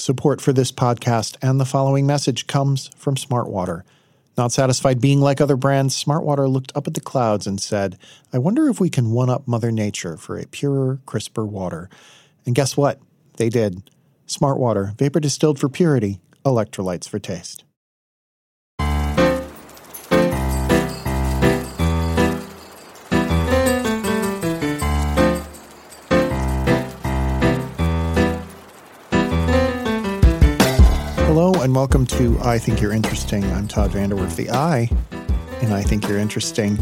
Support for this podcast and the following message comes from Smartwater. Not satisfied being like other brands, Smartwater looked up at the clouds and said, I wonder if we can one up Mother Nature for a purer, crisper water. And guess what? They did. Smartwater, vapor distilled for purity, electrolytes for taste. And welcome to I Think You're Interesting. I'm Todd VanDerWerff, the I, and I Think You're Interesting.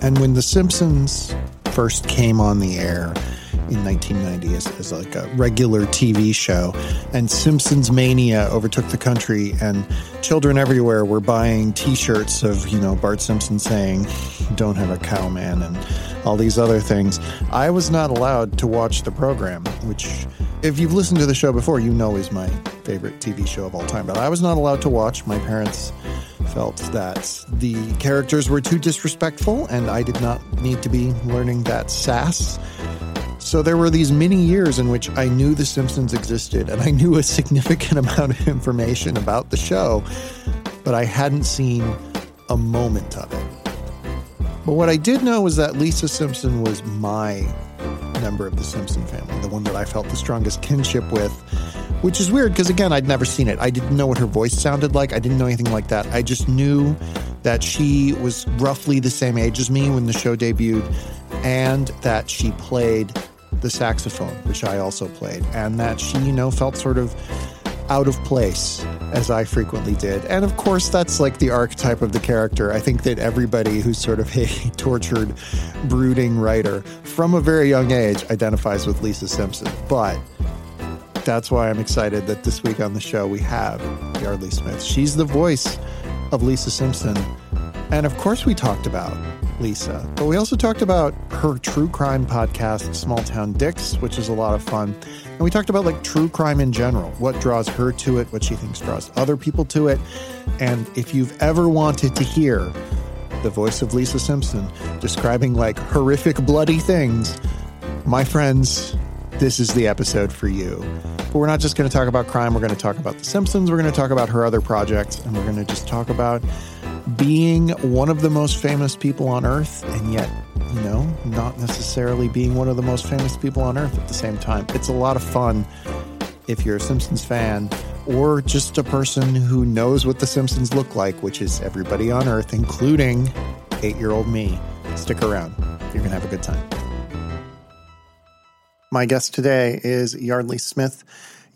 And when The Simpsons first came on the air in 1990 as, as like a regular TV show, and Simpsons mania overtook the country, and children everywhere were buying T-shirts of you know Bart Simpson saying, "Don't have a cow, man," and all these other things. I was not allowed to watch the program, which if you've listened to the show before, you know is my favorite TV show of all time. But I was not allowed to watch. My parents felt that the characters were too disrespectful, and I did not need to be learning that sass. So there were these many years in which I knew The Simpsons existed, and I knew a significant amount of information about the show, but I hadn't seen a moment of it. But what I did know was that Lisa Simpson was my member of the Simpson family, the one that I felt the strongest kinship with, which is weird because, again, I'd never seen it. I didn't know what her voice sounded like, I didn't know anything like that. I just knew that she was roughly the same age as me when the show debuted, and that she played the saxophone, which I also played, and that she, you know, felt sort of out of place as I frequently did. And of course, that's like the archetype of the character. I think that everybody who's sort of a tortured, brooding writer from a very young age identifies with Lisa Simpson. But that's why I'm excited that this week on the show we have Yeardley Smith. She's the voice of Lisa Simpson. And of course, we talked about Lisa, but we also talked about her true crime podcast, Small Town Dicks, which is a lot of fun. And we talked about like true crime in general, what draws her to it, what she thinks draws other people to it. And if you've ever wanted to hear the voice of Lisa Simpson describing like horrific, bloody things, my friends, this is the episode for you. But we're not just going to talk about crime, we're going to talk about The Simpsons, we're going to talk about her other projects, and we're going to just talk about being one of the most famous people on earth and yet, you know, not necessarily being one of the most famous people on earth at the same time. It's a lot of fun if you're a Simpsons fan or just a person who knows what the Simpsons look like, which is everybody on earth, including eight year old me. Stick around, you're going to have a good time. My guest today is Yeardley Smith.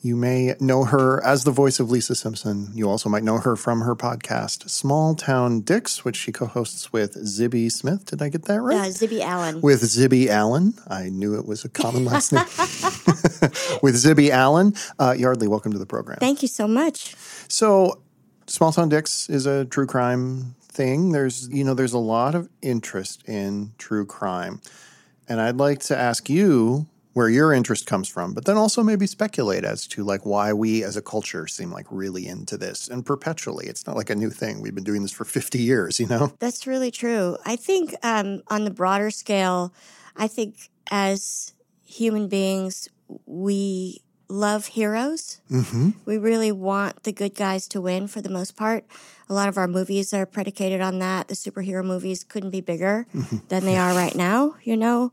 You may know her as the voice of Lisa Simpson. You also might know her from her podcast, Small Town Dicks, which she co hosts with Zibby Smith. Did I get that right? Yeah, Zibby Allen. With Zibby Allen. I knew it was a common last name. with Zibby Allen. Uh, Yeardley, welcome to the program. Thank you so much. So, Small Town Dicks is a true crime thing. There's, you know, there's a lot of interest in true crime. And I'd like to ask you where your interest comes from, but then also maybe speculate as to like why we as a culture seem like really into this and perpetually. It's not like a new thing. We've been doing this for 50 years, you know? That's really true. I think um, on the broader scale, I think as human beings, we love heroes. Mm-hmm. We really want the good guys to win for the most part. A lot of our movies are predicated on that. The superhero movies couldn't be bigger Mm-hmm. than they are right now, you know?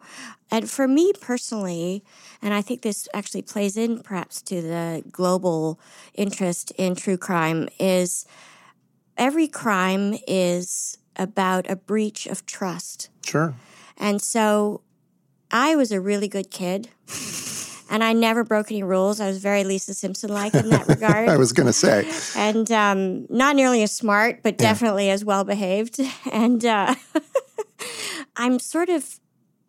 And for me personally, and I think this actually plays in perhaps to the global interest in true crime, is every crime is about a breach of trust. Sure. And so I was a really good kid. And I never broke any rules. I was very Lisa Simpson like in that regard. I was going to say. and um, not nearly as smart, but Yeah. definitely as well behaved. And uh, I'm sort of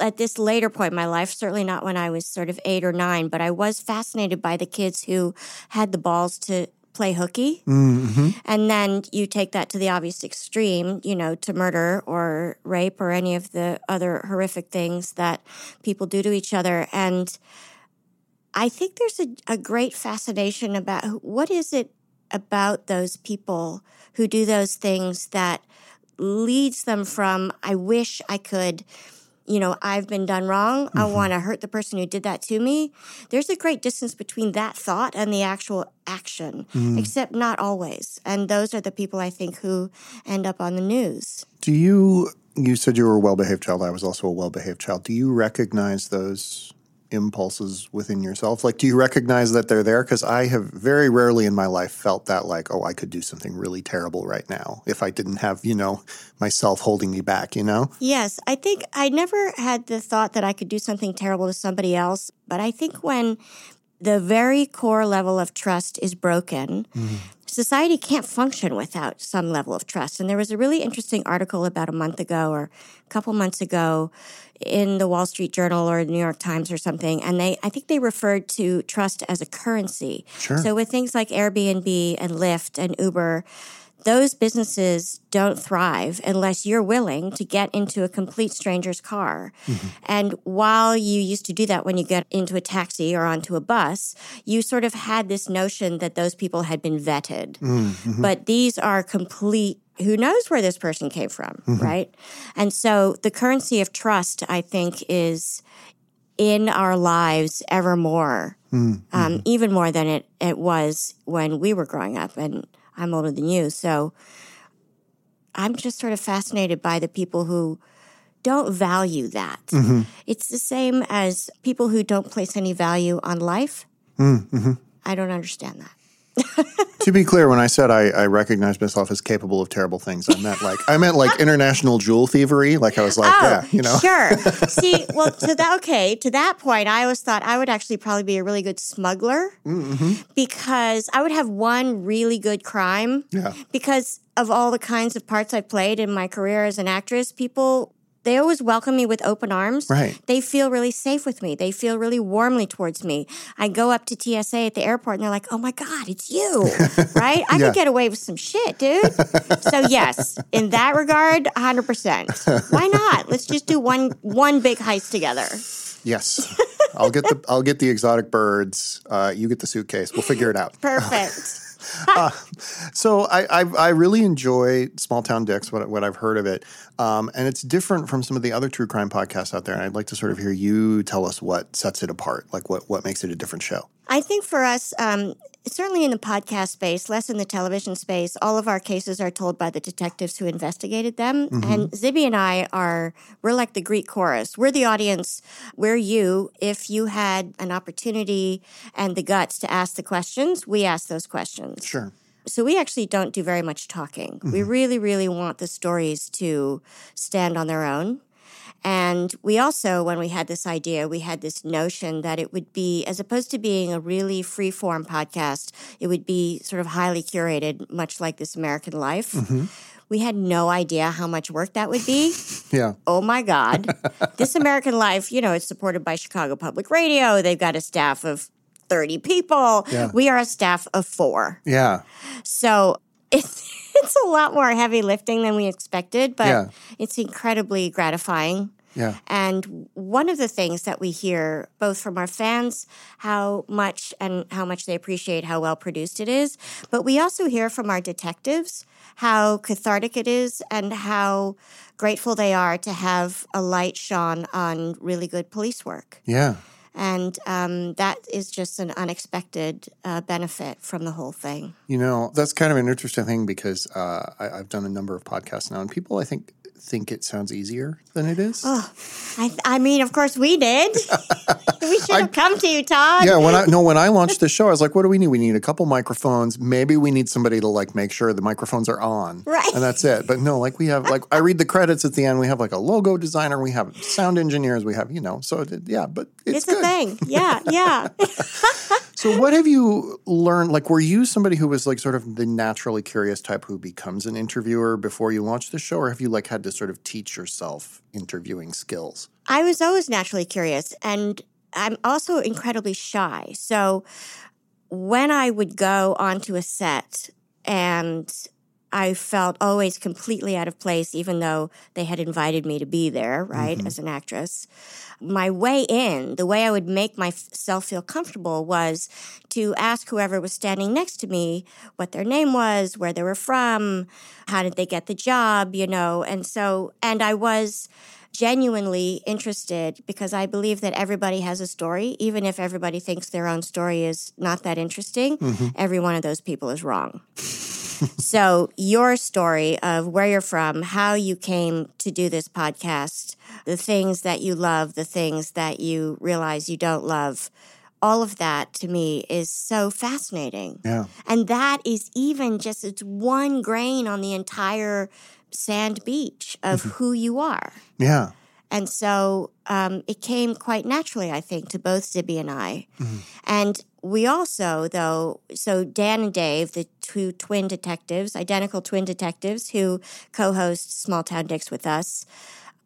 at this later point in my life, certainly not when I was sort of eight or nine, but I was fascinated by the kids who had the balls to play hooky. Mm-hmm. And then you take that to the obvious extreme, you know, to murder or rape or any of the other horrific things that people do to each other. And I think there's a, a great fascination about what is it about those people who do those things that leads them from, I wish I could you know, I've been done wrong. I mm-hmm. want to hurt the person who did that to me. There's a great distance between that thought and the actual action, mm. except not always. And those are the people I think who end up on the news. Do you, you said you were a well behaved child. I was also a well behaved child. Do you recognize those impulses within yourself? Like, do you recognize that they're there? Because I have very rarely in my life felt that, like, oh, I could do something really terrible right now if I didn't have, you know, myself holding me back, you know? Yes, I think I never had the thought that I could do something terrible to somebody else. But I think when the very core level of trust is broken, mm-hmm. Society can't function without some level of trust. And there was a really interesting article about a month ago or a couple months ago in the Wall Street Journal or the New York Times or something. And they, I think they referred to trust as a currency. Sure. So with things like Airbnb and Lyft and Uber, those businesses don't thrive unless you're willing to get into a complete stranger's car. Mm-hmm. And while you used to do that when you get into a taxi or onto a bus, you sort of had this notion that those people had been vetted. Mm-hmm. But these are complete who knows where this person came from, mm-hmm. right? And so the currency of trust, I think, is in our lives ever more, um, even more than it, it was when we were growing up. And I'm older than you. So I'm just sort of fascinated by the people who don't value that. Mm-hmm. It's the same as people who don't place any value on life. Mm, mm-hmm. I don't understand that. To be clear, when I said I, I recognize myself as capable of terrible things, I meant like I meant like international jewel thievery. Like I was like, yeah, you know, Oh, Sure. See, well, to that okay, to that point, I always thought I would actually probably be a really good smuggler Mm-hmm. because I would have one really good crime. Yeah. Because of all the kinds of parts I've played in my career as an actress, people they always welcome me with open arms. Right. They feel really safe with me. They feel really warmly towards me. I go up to TSA at the airport and they're like, "Oh my god, it's you." right? I Yeah. could get away with some shit, dude. so yes, in that regard, 100%. Why not? Let's just do one one big heist together. yes, I'll get the I'll get the exotic birds. Uh, you get the suitcase. We'll figure it out. Perfect. So I, I I really enjoy Small Town Dicks. What what I've heard of it, um, and it's different from some of the other true crime podcasts out there. And I'd like to sort of hear you tell us what sets it apart. Like what what makes it a different show. I think for us, um, certainly in the podcast space, less in the television space, all of our cases are told by the detectives who investigated them. Mm-hmm. And Zibby and I are, we're like the Greek chorus. We're the audience. We're you. If you had an opportunity and the guts to ask the questions, we ask those questions. Sure. So we actually don't do very much talking. We mm-hmm. really, really want the stories to stand on their own. And we also, when we had this idea, we had this notion that it would be, as opposed to being a really free form podcast, it would be sort of highly curated, much like This American Life. Mm-hmm. We had no idea how much work that would be. Yeah. Oh my God. this American Life, you know, it's supported by Chicago Public Radio. They've got a staff of 30 people. Yeah. We are a staff of four. Yeah. So it's it's a lot more heavy lifting than we expected, but Yeah. it's incredibly gratifying. Yeah. And one of the things that we hear both from our fans how much and how much they appreciate how well produced it is, but we also hear from our detectives how cathartic it is and how grateful they are to have a light shone on really good police work. Yeah. And um, that is just an unexpected uh, benefit from the whole thing. You know, that's kind of an interesting thing because uh, I, I've done a number of podcasts now, and people, I think, think it sounds easier than it is. Oh, I, I mean, of course we did. we should have come to you, Todd. Yeah, when I no, when I launched the show, I was like, "What do we need? We need a couple microphones. Maybe we need somebody to like make sure the microphones are on, Right. And that's it. But no, like we have like I read the credits at the end. We have like a logo designer. We have sound engineers. We have you know. So yeah, but it's, It's a thing. Yeah, yeah. So what have you learned? Like, were you somebody who was like sort of the naturally curious type who becomes an interviewer before you launched the show, or have you like had to sort of teach yourself interviewing skills? I was always naturally curious, and I'm also incredibly shy. So when I would go onto a set and I felt always completely out of place, even though they had invited me to be there, right, mm-hmm. as an actress. My way in, the way I would make myself feel comfortable was to ask whoever was standing next to me what their name was, where they were from, how did they get the job, you know. And so, and I was genuinely interested because I believe that everybody has a story, even if everybody thinks their own story is not that interesting. Mm-hmm. Every one of those people is wrong. so, your story of where you're from, how you came to do this podcast, the things that you love, the things that you realize you don't love, all of that to me is so fascinating. Yeah. And that is even just it's one grain on the entire sand beach of who you are. Yeah. And so um, it came quite naturally, I think, to both Zibby and I. And we also, though, so Dan and Dave, the two twin detectives, identical twin detectives who co host Small Town Dicks with us,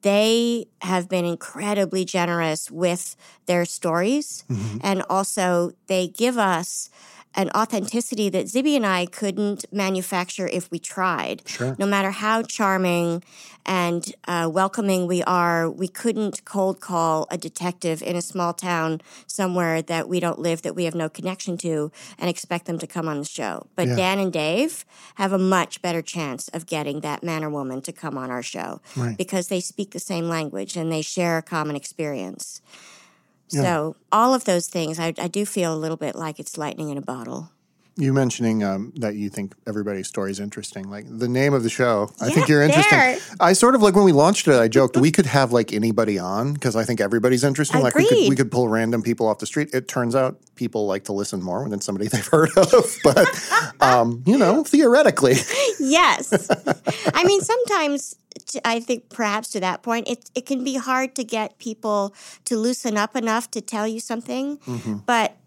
they have been incredibly generous with their stories. Mm-hmm. And also, they give us an authenticity that Zibby and I couldn't manufacture if we tried. Sure. No matter how charming and uh, welcoming we are, we couldn't cold call a detective in a small town somewhere that we don't live, that we have no connection to, and expect them to come on the show. But Yeah. Dan and Dave have a much better chance of getting that man or woman to come on our show Right. because they speak the same language and they share a common experience. Yeah. So, all of those things, I, I do feel a little bit like it's lightning in a bottle. You mentioning um, that you think everybody's story is interesting. Like the name of the show, I think you're interesting. there. I sort of like when we launched it, I joked we could have like anybody on because I think everybody's interesting. Like we could, we could pull random people off the street. It turns out people like to listen more than somebody they've heard of. But, um, you know, theoretically. Yes. I mean, sometimes I think perhaps to that point, it, it can be hard to get people to loosen up enough to tell you something. But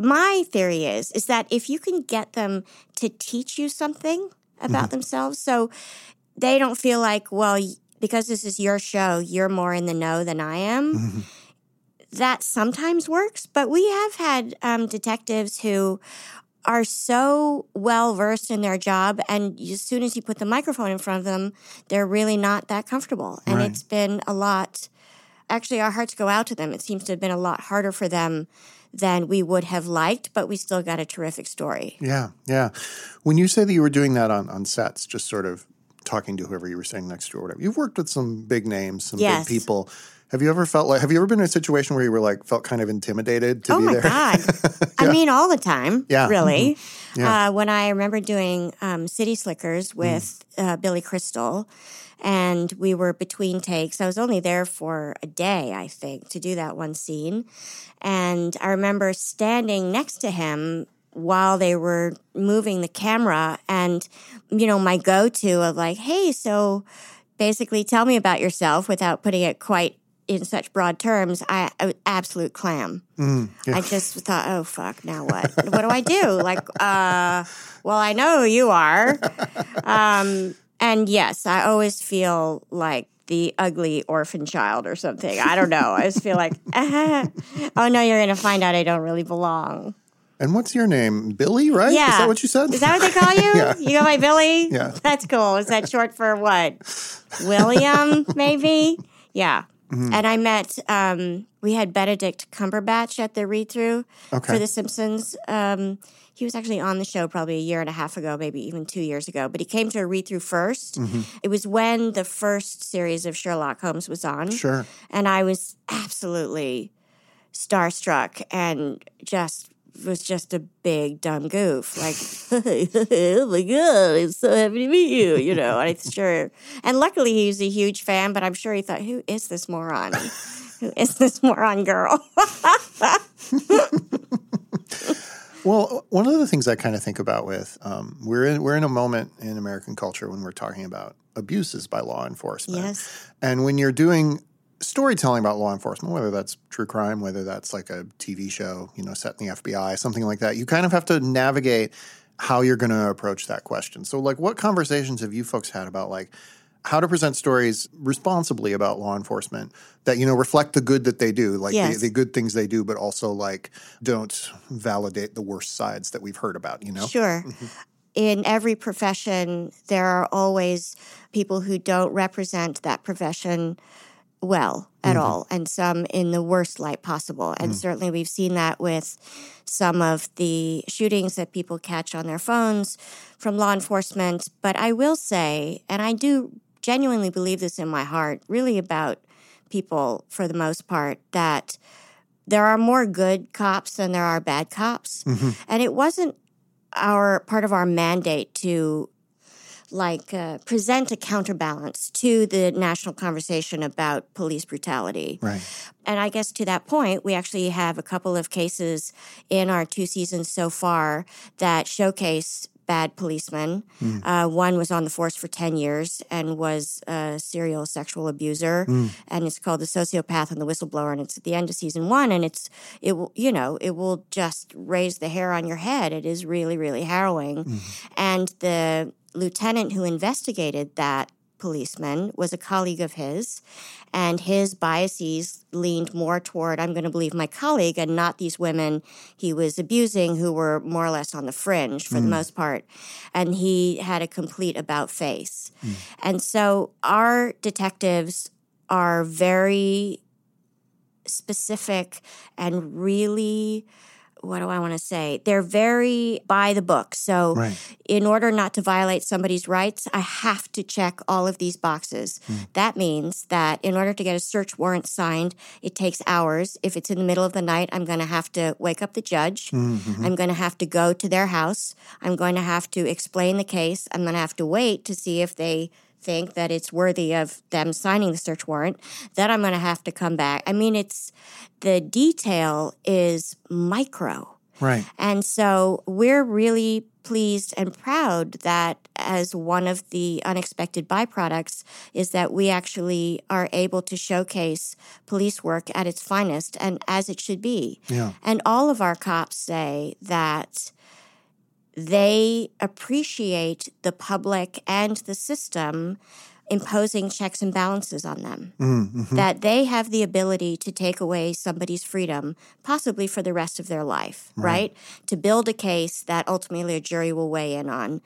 my theory is is that if you can get them to teach you something about themselves, so they don't feel like, well, because this is your show, you're more in the know than I am. That sometimes works, but we have had um, detectives who are so well versed in their job, and as soon as you put the microphone in front of them, they're really not that comfortable. And Right. it's been a lot. Actually, our hearts go out to them. It seems to have been a lot harder for them than we would have liked, but we still got a terrific story. Yeah, yeah. When you say that you were doing that on, on sets, just sort of talking to whoever you were sitting next to or whatever, you've worked with some big names, some Yes. big people. Have you ever felt like, have you ever been in a situation where you were like, felt kind of intimidated to oh be my there? god! I mean, all the time. Yeah. Mm-hmm. really. Yeah. Uh, when I remember doing um, City Slickers with uh, Billy Crystal, and we were between takes. I was only there for a day, I think, to do that one scene, and I remember standing next to him while they were moving the camera, and you know, my go-to of like, "Hey, so." Basically, tell me about yourself without putting it quite in such broad terms. I, I absolute clam. Mm, yeah. I just thought, oh fuck, now what? what do I do? Like, uh, well, I know who you are. Um, and yes, I always feel like the ugly orphan child or something. I don't know. I just feel like, oh no, you're gonna find out I don't really belong. And what's your name? Billy, right? Yeah. Is that what you said? Is that what they call you? Yeah. You go by Billy? Yeah. That's cool. Is that short for what? William, maybe? Yeah. Mm-hmm. And I met, um, we had Benedict Cumberbatch at the read through Okay. for The Simpsons. Um, he was actually on the show probably a year and a half ago, maybe even two years ago, but he came to a read through 1st Mm-hmm. It was when the first series of Sherlock Holmes was on. Sure. And I was absolutely starstruck and just was just a big dumb goof. Like, oh my God, I'm so happy to meet you, you know. And it's sure. And luckily he's a huge fan, but I'm sure he thought, who is this moron? who is this moron girl? Well, one of the things I kind of think about with um, we're in we're in a moment in American culture when we're talking about abuses by law enforcement. yes. And when you're doing storytelling about law enforcement, whether that's true crime, whether that's like a TV show, you know, set in the FBI, something like that, you kind of have to navigate how you're going to approach that question. So, like, what conversations have you folks had about like how to present stories responsibly about law enforcement that you know reflect the good that they do, like Yes. the, the good things they do, but also like don't validate the worst sides that we've heard about. You know, Sure. Mm-hmm. In every profession, there are always people who don't represent that profession well at mm-hmm. all, and some in the worst light possible. And mm. certainly we've seen that with some of the shootings that people catch on their phones from law enforcement. But I will say, and I do genuinely believe this in my heart, really about people for the most part that there are more good cops than there are bad cops. Mm-hmm. And it wasn't our part of our mandate to like uh, present a counterbalance to the national conversation about police brutality. Right. And I guess to that point, we actually have a couple of cases in our two seasons so far that showcase bad policemen. Uh, one was on the force for 10 years and was a serial sexual abuser. And it's called The Sociopath and the Whistleblower. And it's at the end of season one. And it's, it will, you know, it will just raise the hair on your head. It is really, really harrowing. And the lieutenant who investigated that policeman was a colleague of his, and his biases leaned more toward, I'm going to believe my colleague and not these women he was abusing who were more or less on the fringe for the mm. most part. And he had a complete about face. Mm. And so our detectives are very specific and really what do I want to say? They're very by the book. So, Right. in order not to violate somebody's rights, I have to check all of these boxes. Hmm. That means that in order to get a search warrant signed, it takes hours. If it's in the middle of the night, I'm going to have to wake up the judge. Mm-hmm. I'm going to have to go to their house. I'm going to have to explain the case. I'm going to have to wait to see if they think that it's worthy of them signing the search warrant, then I'm going to have to come back. I mean, it's the detail is micro. Right. And so we're really pleased and proud that as one of the unexpected byproducts is that we actually are able to showcase police work at its finest and as it should be. Yeah. And all of our cops say that they appreciate the public and the system imposing checks and balances on them. Mm, mm-hmm. That they have the ability to take away somebody's freedom, possibly for the rest of their life, right? To build a case that ultimately a jury will weigh in on.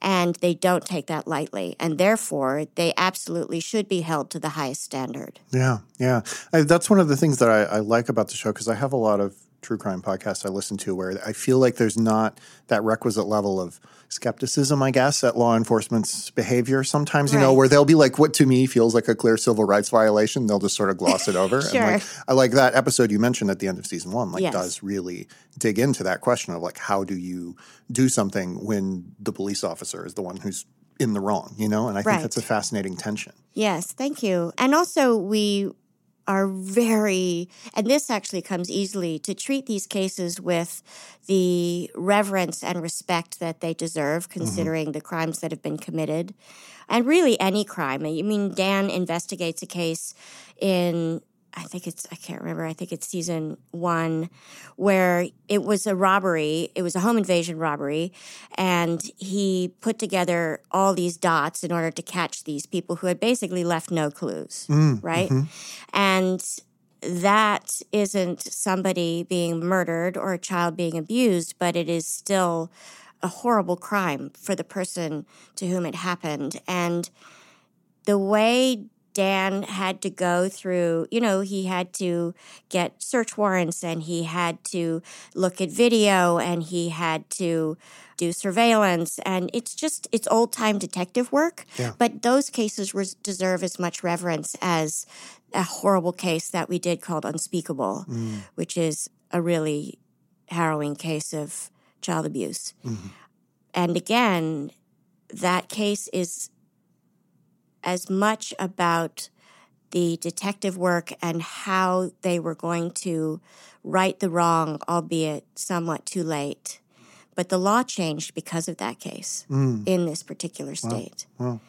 And they don't take that lightly. And therefore, they absolutely should be held to the highest standard. Yeah, yeah. I, that's one of the things that I, I like about the show because I have a lot of true crime podcasts I listen to where I feel like there's not that requisite level of skepticism, I guess, at law enforcement's behavior. Sometimes, you know, where they'll be like, what to me feels like a clear civil rights violation, they'll just sort of gloss it over. Sure. And like, I like that episode you mentioned at the end of season one, like, Yes. does really dig into that question of like, how do you do something when the police officer is the one who's in the wrong, you know? And I think that's a fascinating tension. Yes, thank you. And also, we are very, and this actually comes easily to treat these cases with the reverence and respect that they deserve, mm-hmm. considering the crimes that have been committed. And really, any crime. I mean, Dan investigates a case in. I think it's, I can't remember, I think it's season one, where it was a robbery. It was a home invasion robbery. And he put together all these dots in order to catch these people who had basically left no clues, mm, mm-hmm. right? And that isn't somebody being murdered or a child being abused, but it is still a horrible crime for the person to whom it happened. And the way Dan had to go through, you know, he had to get search warrants and he had to look at video and he had to do surveillance. And it's just, it's old time detective work. Yeah. But those cases res- deserve as much reverence as a horrible case that we did called Unspeakable, mm. which is a really harrowing case of child abuse. Mm-hmm. And again, that case is as much about the detective work and how they were going to right the wrong, albeit somewhat too late. But the law changed because of that case mm. in this particular state. Wow.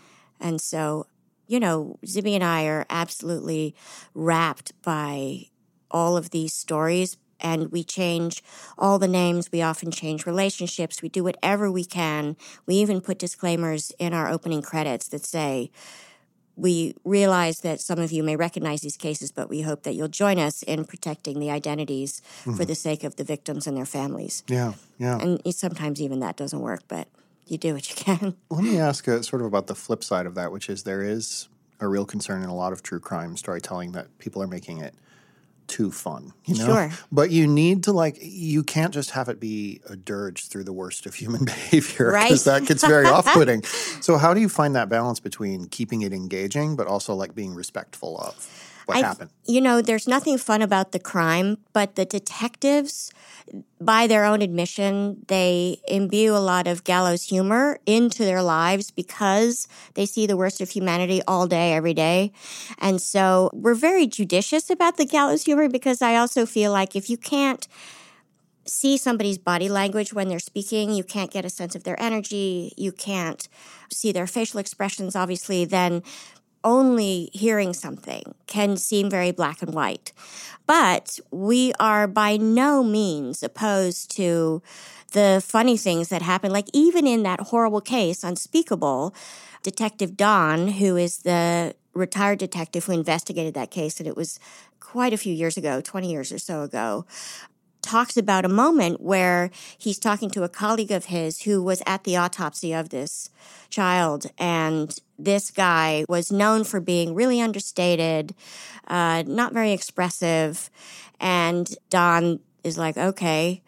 And so, you know, Zibby and I are absolutely rapt by all of these stories. And we change all the names. We often change relationships. We do whatever we can. We even put disclaimers in our opening credits that say, we realize that some of you may recognize these cases, but we hope that you'll join us in protecting the identities for the sake of the victims and their families. Yeah, yeah. And sometimes even that doesn't work, but you do what you can. Let me ask uh, sort of about the flip side of that, which is there is a real concern in a lot of true crime storytelling that people are making it too fun. You know? Sure. But you need to like you can't just have it be a dirge through the worst of human behavior Right. because that gets very off-putting. So how do you find that balance between keeping it engaging but also like being respectful of? What I- happened? You know, there's nothing fun about the crime, but the detectives, by their own admission, they imbue a lot of gallows humor into their lives because they see the worst of humanity all day, every day. And so we're very judicious about the gallows humor because I also feel like if you can't see somebody's body language when they're speaking, you can't get a sense of their energy, you can't see their facial expressions, obviously, then only hearing something can seem very black and white. But we are by no means opposed to the funny things that happen. Like, even in that horrible case, Unspeakable, Detective Don, who is the retired detective who investigated that case, and it was quite a few years ago, 20 years or so ago, talks about a moment where he's talking to a colleague of his who was at the autopsy of this child. And this guy was known for being really understated, uh, not very expressive. And Don is like, okay,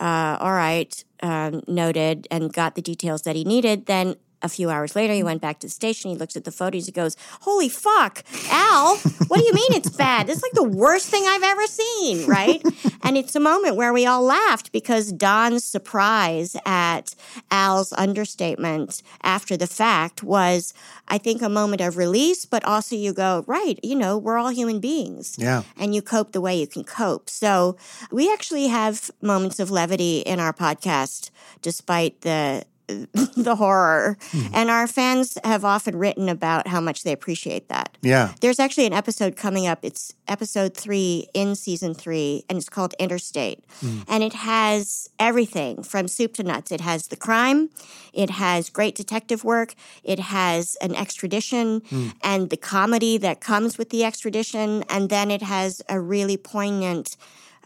uh, all right, um, noted, and got the details that he needed. Then a few hours later, he went back to the station. He looks at the photos. He goes, Holy fuck, Al, what do you mean it's bad? It's like the worst thing I've ever seen, right? and it's a moment where we all laughed because Don's surprise at Al's understatement after the fact was, I think, a moment of release, but also you go, right, you know, we're all human beings Yeah. and you cope the way you can cope. So we actually have moments of levity in our podcast, despite the the horror. Mm-hmm. And our fans have often written about how much they appreciate that. Yeah. There's actually an episode coming up. It's episode three in season three, and it's called Interstate. Mm. And it has everything from soup to nuts. It has the crime, it has great detective work, it has an extradition mm. and the comedy that comes with the extradition, and then it has a really poignant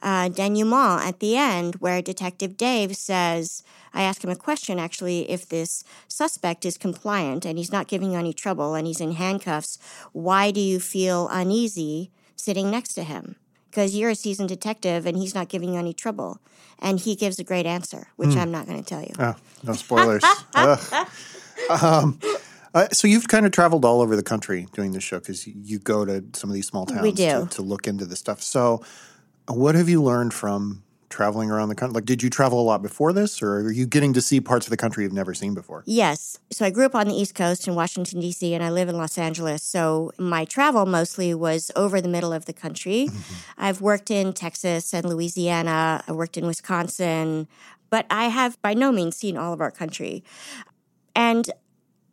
uh, denouement at the end where Detective Dave says, I ask him a question actually, if this suspect is compliant and he's not giving you any trouble and he's in handcuffs, why do you feel uneasy sitting next to him? Because you're a seasoned detective and he's not giving you any trouble. And he gives a great answer, which I'm not going to tell you. Oh, no spoilers. Um, uh, so you've kind of traveled all over the country doing this show because you go to some of these small towns We do. To, to look into this stuff. So, what have you learned from traveling around the country? Like, did you travel a lot before this, or are you getting to see parts of the country you've never seen before? Yes. So I grew up on the East Coast in Washington, D.C., and I live in Los Angeles. So my travel mostly was over the middle of the country. Mm-hmm. I've worked in Texas and Louisiana, I worked in Wisconsin, but I have by no means seen all of our country. And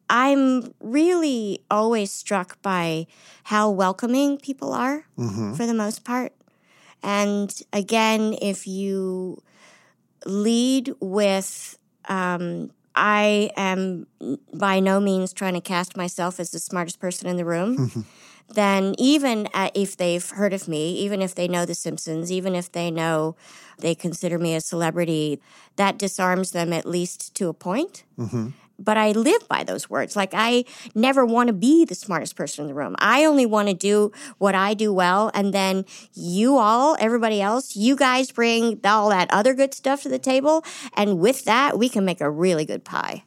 I'm really always struck by how welcoming people are mm-hmm. for the most part. And again, if you lead with, um, I am by no means trying to cast myself as the smartest person in the room. then even uh, if they've heard of me, even if they know The Simpsons, even if they know they consider me a celebrity, that disarms them at least to a point. But I live by those words. Like, I never want to be the smartest person in the room. I only want to do what I do well. And then you all, everybody else, you guys bring all that other good stuff to the table. And with that, we can make a really good pie.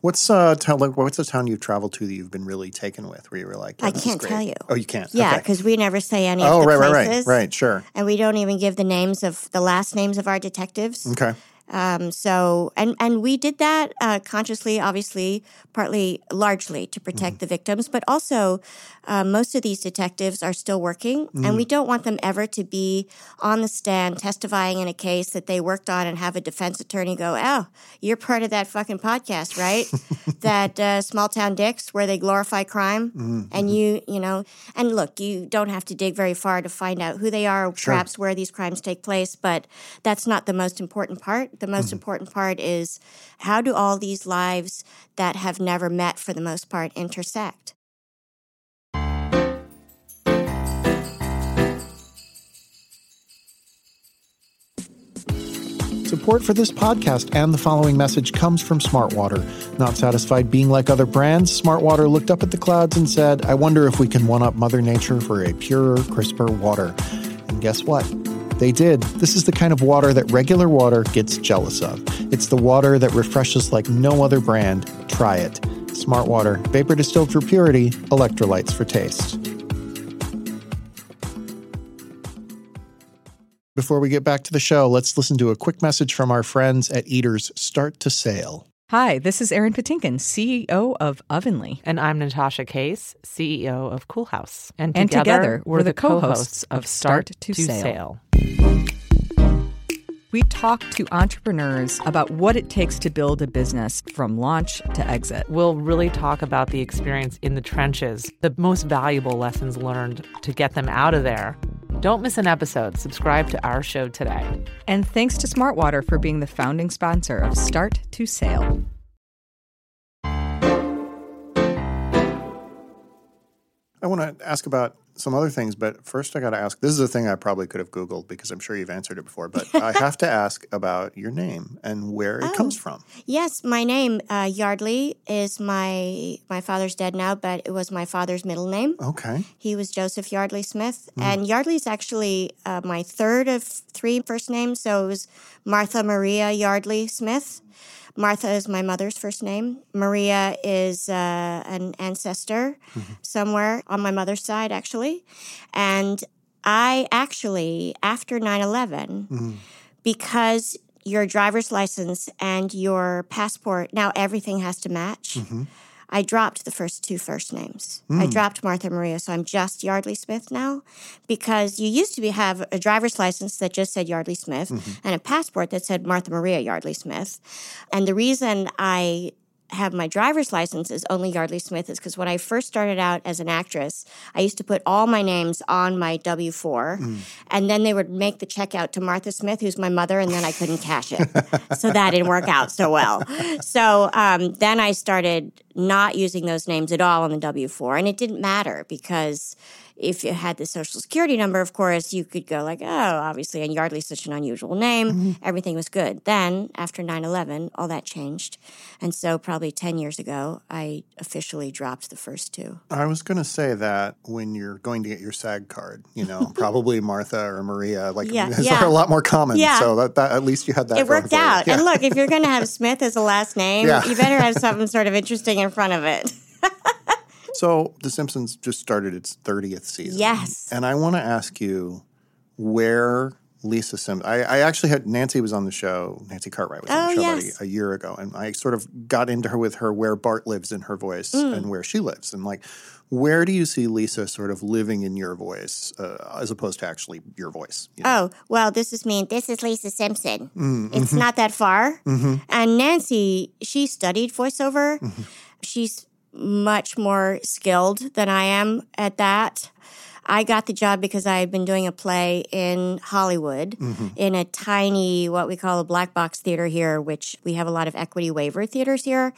What's uh, tell, like, what's a town you've traveled to that you've been really taken with, where you were like, yeah, I can't tell you. Oh, you can't. Yeah, Okay. because we never say any Oh, of the right, right, right, right. Sure. And we don't even give the names of the last names of our detectives. Okay. Um, so, and and we did that uh, consciously, obviously, partly, largely to protect the victims, but also uh, most of these detectives are still working, and we don't want them ever to be on the stand testifying in a case that they worked on and have a defense attorney go, "Oh, you're part of that fucking podcast, right? that uh, small town dicks where they glorify crime, and you, you know, and look, you don't have to dig very far to find out who they are, perhaps where these crimes take place, but that's not the most important part. The most mm-hmm. important part is how do all these lives that have never met, for the most part, intersect? Support for this podcast and the following message comes from Smartwater. Not satisfied being like other brands, Smartwater looked up at the clouds and said, I wonder if we can one up Mother Nature for a purer, crisper water. And guess what? They did. This is the kind of water that regular water gets jealous of. It's the water that refreshes like no other brand. Try it. Smart water, vapor distilled for purity, electrolytes for taste. Before we get back to the show, let's listen to a quick message from our friends at Eaters Start to Sale. Hi, this is Erin Patinkin, CEO of Ovenly. And I'm Natasha Case, CEO of Coolhaus. And, and together, we're, the co hosts of Start to, to Sale. We talk to entrepreneurs about what it takes to build a business from launch to exit. We'll really talk about the experience in the trenches, the most valuable lessons learned to get them out of there don't miss an episode. Subscribe to our show today. And thanks to Smartwater for being the founding sponsor of Start to Sale. I want to ask about some other things, but first I got to ask. This is a thing I probably could have Googled because I'm sure you've answered it before, but I have to ask about your name and where it oh, comes from. Yes, my name uh, Yeardley is my my father's dead now, but it was my father's middle name. Okay. He was Joseph Yeardley Smith, mm. and Yeardley is actually uh, my third of three first names. So it was Martha Maria Yeardley Smith. Martha is my mother's first name. Maria is uh, an ancestor mm-hmm. somewhere on my mother's side, actually. And I actually, after 9 11, mm-hmm. because your driver's license and your passport, now everything has to match. Mm-hmm. I dropped the first two first names. Mm. I hmm. dropped Martha Maria, so I'm just Yeardley Smith now because you used to be, have a driver's license that just said Yeardley Smith mm-hmm. and a passport that said Martha Maria Yeardley Smith. And the reason I have my driver's license as only Yeardley Smith is because when I first started out as an actress, I used to put all my names on my W 4, mm. and then they would make the check out to Martha Smith, who's my mother, and then I couldn't cash it. so that didn't work out so well. So um, then I started not using those names at all on the W 4, and it didn't matter because if you had the social security number, of course, you could go like, oh, obviously, and Yeardley's such an unusual name. Mm-hmm. Everything was good. Then, after 9 11, all that changed. And so, probably 10 years ago, I officially dropped the first two. I was going to say that when you're going to get your SAG card, you know, probably Martha or Maria, like, yeah, yeah. are a lot more common. Yeah. So, that, that, at least you had that. It worked out. Yeah. And look, if you're going to have Smith as a last name, you better have something sort of interesting in front of it. So, The Simpsons just started its 30th season. Yes. And I want to ask you where Lisa Simpson. I, I, actually had Nancy was on the show. Nancy Cartwright was on the oh, show yes. a, a, year ago, and I sort of got into her with her where Bart lives in her voice mm. and where she lives, and like where do you see Lisa sort of living in your voice uh, as opposed to actually your voice? You know? Oh well, this is me. This is Lisa Simpson. Mm, it's mm-hmm. not that far. Mm-hmm. And Nancy, she studied voiceover. Mm-hmm. She's much more skilled than I am at that. I got the job because I had been doing a play in Hollywood mm-hmm. in a tiny, what we call a black box theater here, which we have a lot of equity waiver theaters here,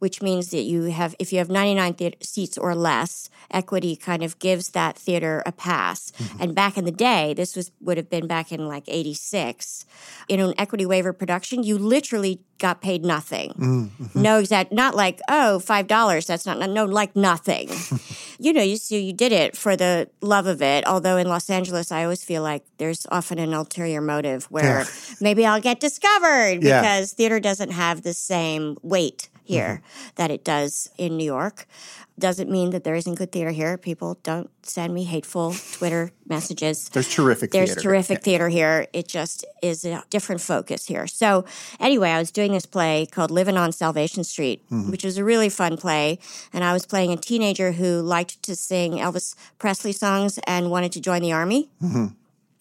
which means that you have, if you have 99 theater, seats or less, equity kind of gives that theater a pass. Mm-hmm. And back in the day, this was would have been back in like 86, in an equity waiver production, you literally got paid nothing. Mm-hmm. No exact, not like, oh, $5, that's not, no, like nothing. you know, you, so you did it for the love of it. Although in Los Angeles, I always feel like there's often an ulterior motive where yeah. maybe I'll get discovered yeah. because theater doesn't have the same weight here mm-hmm. that it does in New York. Doesn't mean that there isn't good theater here. People don't send me hateful Twitter messages. There's terrific There's theater terrific here. theater here. It just is a different focus here. So, anyway, I was doing this play called Living on Salvation Street, mm-hmm. which was a really fun play. And I was playing a teenager who liked to sing Elvis Presley songs and wanted to join the army. Mm-hmm.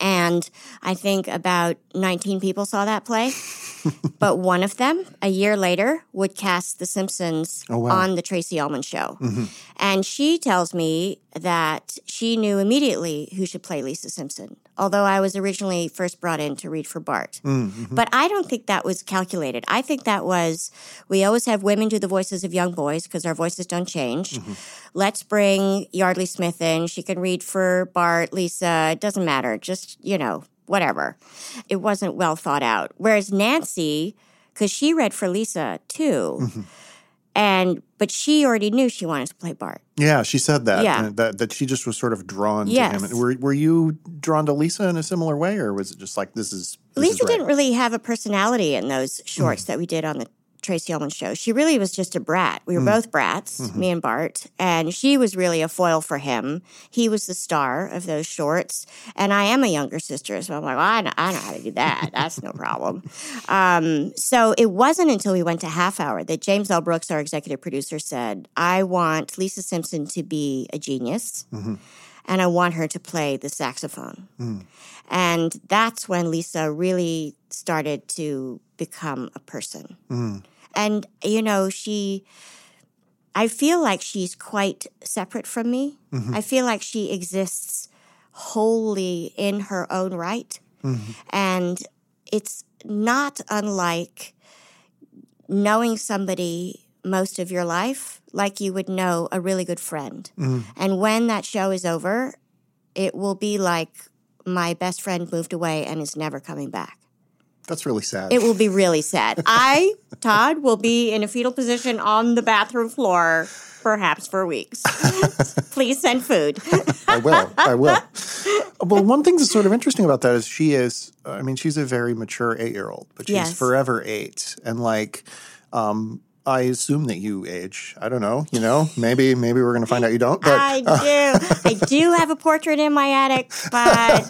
And I think about 19 people saw that play. but one of them, a year later, would cast The Simpsons oh, wow. on the Tracey Ullman show. Mm-hmm. And she tells me that she knew immediately who should play Lisa Simpson, although I was originally first brought in to read for Bart. Mm-hmm. But I don't think that was calculated. I think that was we always have women do the voices of young boys because our voices don't change. Mm-hmm. Let's bring Yeardley Smith in. She can read for Bart, Lisa. It doesn't matter. Just, you know, whatever. It wasn't well thought out. Whereas Nancy, because she read for Lisa too, mm-hmm. and but she already knew she wanted to play Bart. Yeah, she said that. Yeah. that that she just was sort of drawn yes. to him. Were were you drawn to Lisa in a similar way, or was it just like this is? This Lisa is right? didn't really have a personality in those shorts mm. that we did on the Tracey Ullman's show. She really was just a brat. We were hmm. both brats, mm-hmm. me and Bart, and she was really a foil for him. He was the star of those shorts, and I am a younger sister, so I'm like, well, I, know, I know how to do that. That's no problem. Um, so it wasn't until we went to Half Hour that James L. Brooks, our executive producer, said, I want Lisa Simpson to be a genius. Mm-hmm. And I want her to play the saxophone. Hmm. And that's when Lisa really started to become a person. Hmm. And, you know, she, I feel like she's quite separate from me. Mm-hmm. I feel like she exists wholly in her own right. Mm-hmm. And it's not unlike knowing somebody most of your life like you would know a really good friend. Mm-hmm. And when that show is over, it will be like my best friend moved away and is never coming back. That's really sad. It will be really sad. I, Todd, will be in a fetal position on the bathroom floor, perhaps for weeks. Please send food. I will. I will. Well, one thing that's sort of interesting about that is she is, I mean, she's a very mature eight year old, but she's Yes. forever eight. And like, um, I assume that you age. I don't know. You know, maybe maybe we're going to find out you don't. But I uh, do. I do have a portrait in my attic, but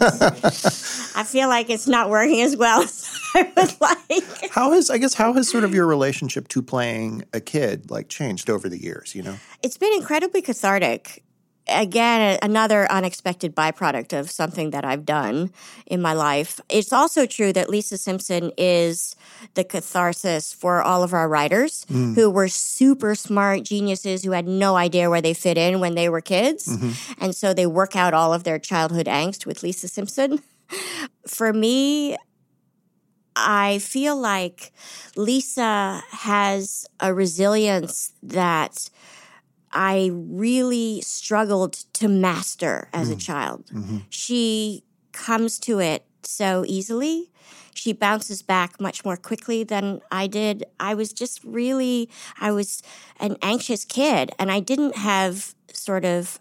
I feel like it's not working as well as I would like. how has I guess how has sort of your relationship to playing a kid like changed over the years? You know, It's been incredibly cathartic. Again, another unexpected byproduct of something that I've done in my life. It's also true that Lisa Simpson is the catharsis for all of our writers mm. who were super smart geniuses who had no idea where they fit in when they were kids. Mm-hmm. And so they work out all of their childhood angst with Lisa Simpson. For me, I feel like Lisa has a resilience that I really struggled to master as a mm. child. Mm-hmm. She comes to it so easily. She bounces back much more quickly than I did. I was just really, I was an anxious kid and I didn't have sort of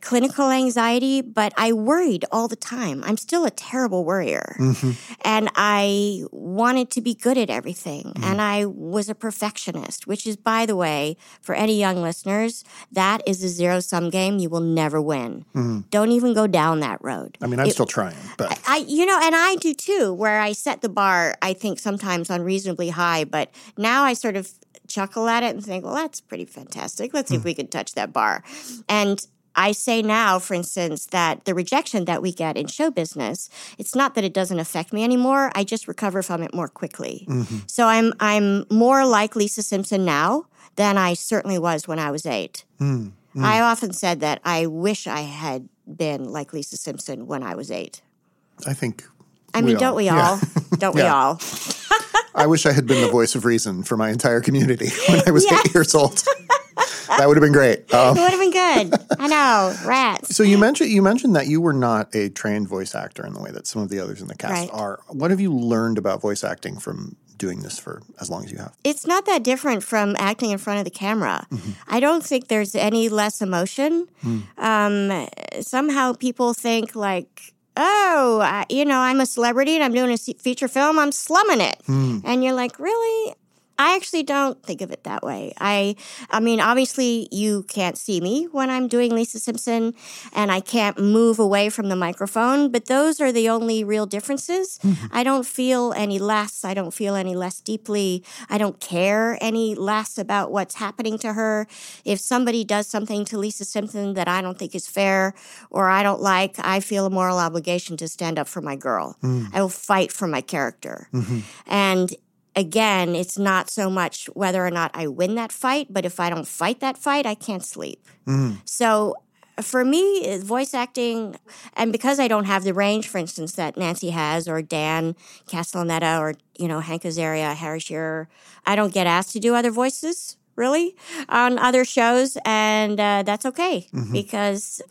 clinical anxiety, but I worried all the time. I'm still a terrible worrier. Mm-hmm. And I wanted to be good at everything. Mm-hmm. And I was a perfectionist, which is, by the way, for any young listeners, that is a zero sum game you will never win. Mm-hmm. Don't even go down that road. I mean, I'm It- still trying, but I, you know, and I do too, where I set the bar, I think sometimes unreasonably high, but now I sort of chuckle at it and think, well, that's pretty fantastic. Let's see if mm. we can touch that bar. And I say now, for instance, that the rejection that we get in show business, it's not that it doesn't affect me anymore. I just recover from it more quickly. Mm-hmm. So I'm I'm more like Lisa Simpson now than I certainly was when I was eight. Mm, mm. I often said that I wish I had been like Lisa Simpson when I was eight. I think. I mean, all- don't we yeah. all? Don't we all? I wish I had been the voice of reason for my entire community when I was Yes. eight years old. that would have been great. Um, It would have been good. I know, rats. so you mentioned you mentioned that you were not a trained voice actor in the way that some of the others in the cast Right. are. What have you learned about voice acting from doing this for as long as you have? It's not that different from acting in front of the camera. Mm-hmm. I don't think there's any less emotion. Mm. Um, somehow people think like, oh, I, you know, I'm a celebrity and I'm doing a feature film. I'm slumming it, Mm. and you're like, really? I actually don't think of it that way. I I mean, obviously you can't see me when I'm doing Lisa Simpson and I can't move away from the microphone, but those are the only real differences. Mm-hmm. I don't feel any less. I don't feel any less deeply. I don't care any less about what's happening to her. If somebody does something to Lisa Simpson that I don't think is fair or I don't like, I feel a moral obligation to stand up for my girl. Mm. I will fight for my character. Mm-hmm. And again, it's not so much whether or not I win that fight, but if I don't fight that fight, I can't sleep. So for me, uh, voice acting, and because I don't have the range, for instance, that Nancy has, or Dan Castellaneta, or you know Hank Azaria, Harry Shearer, I don't get asked to do other voices really on other shows, and uh, that's okay mm-hmm. because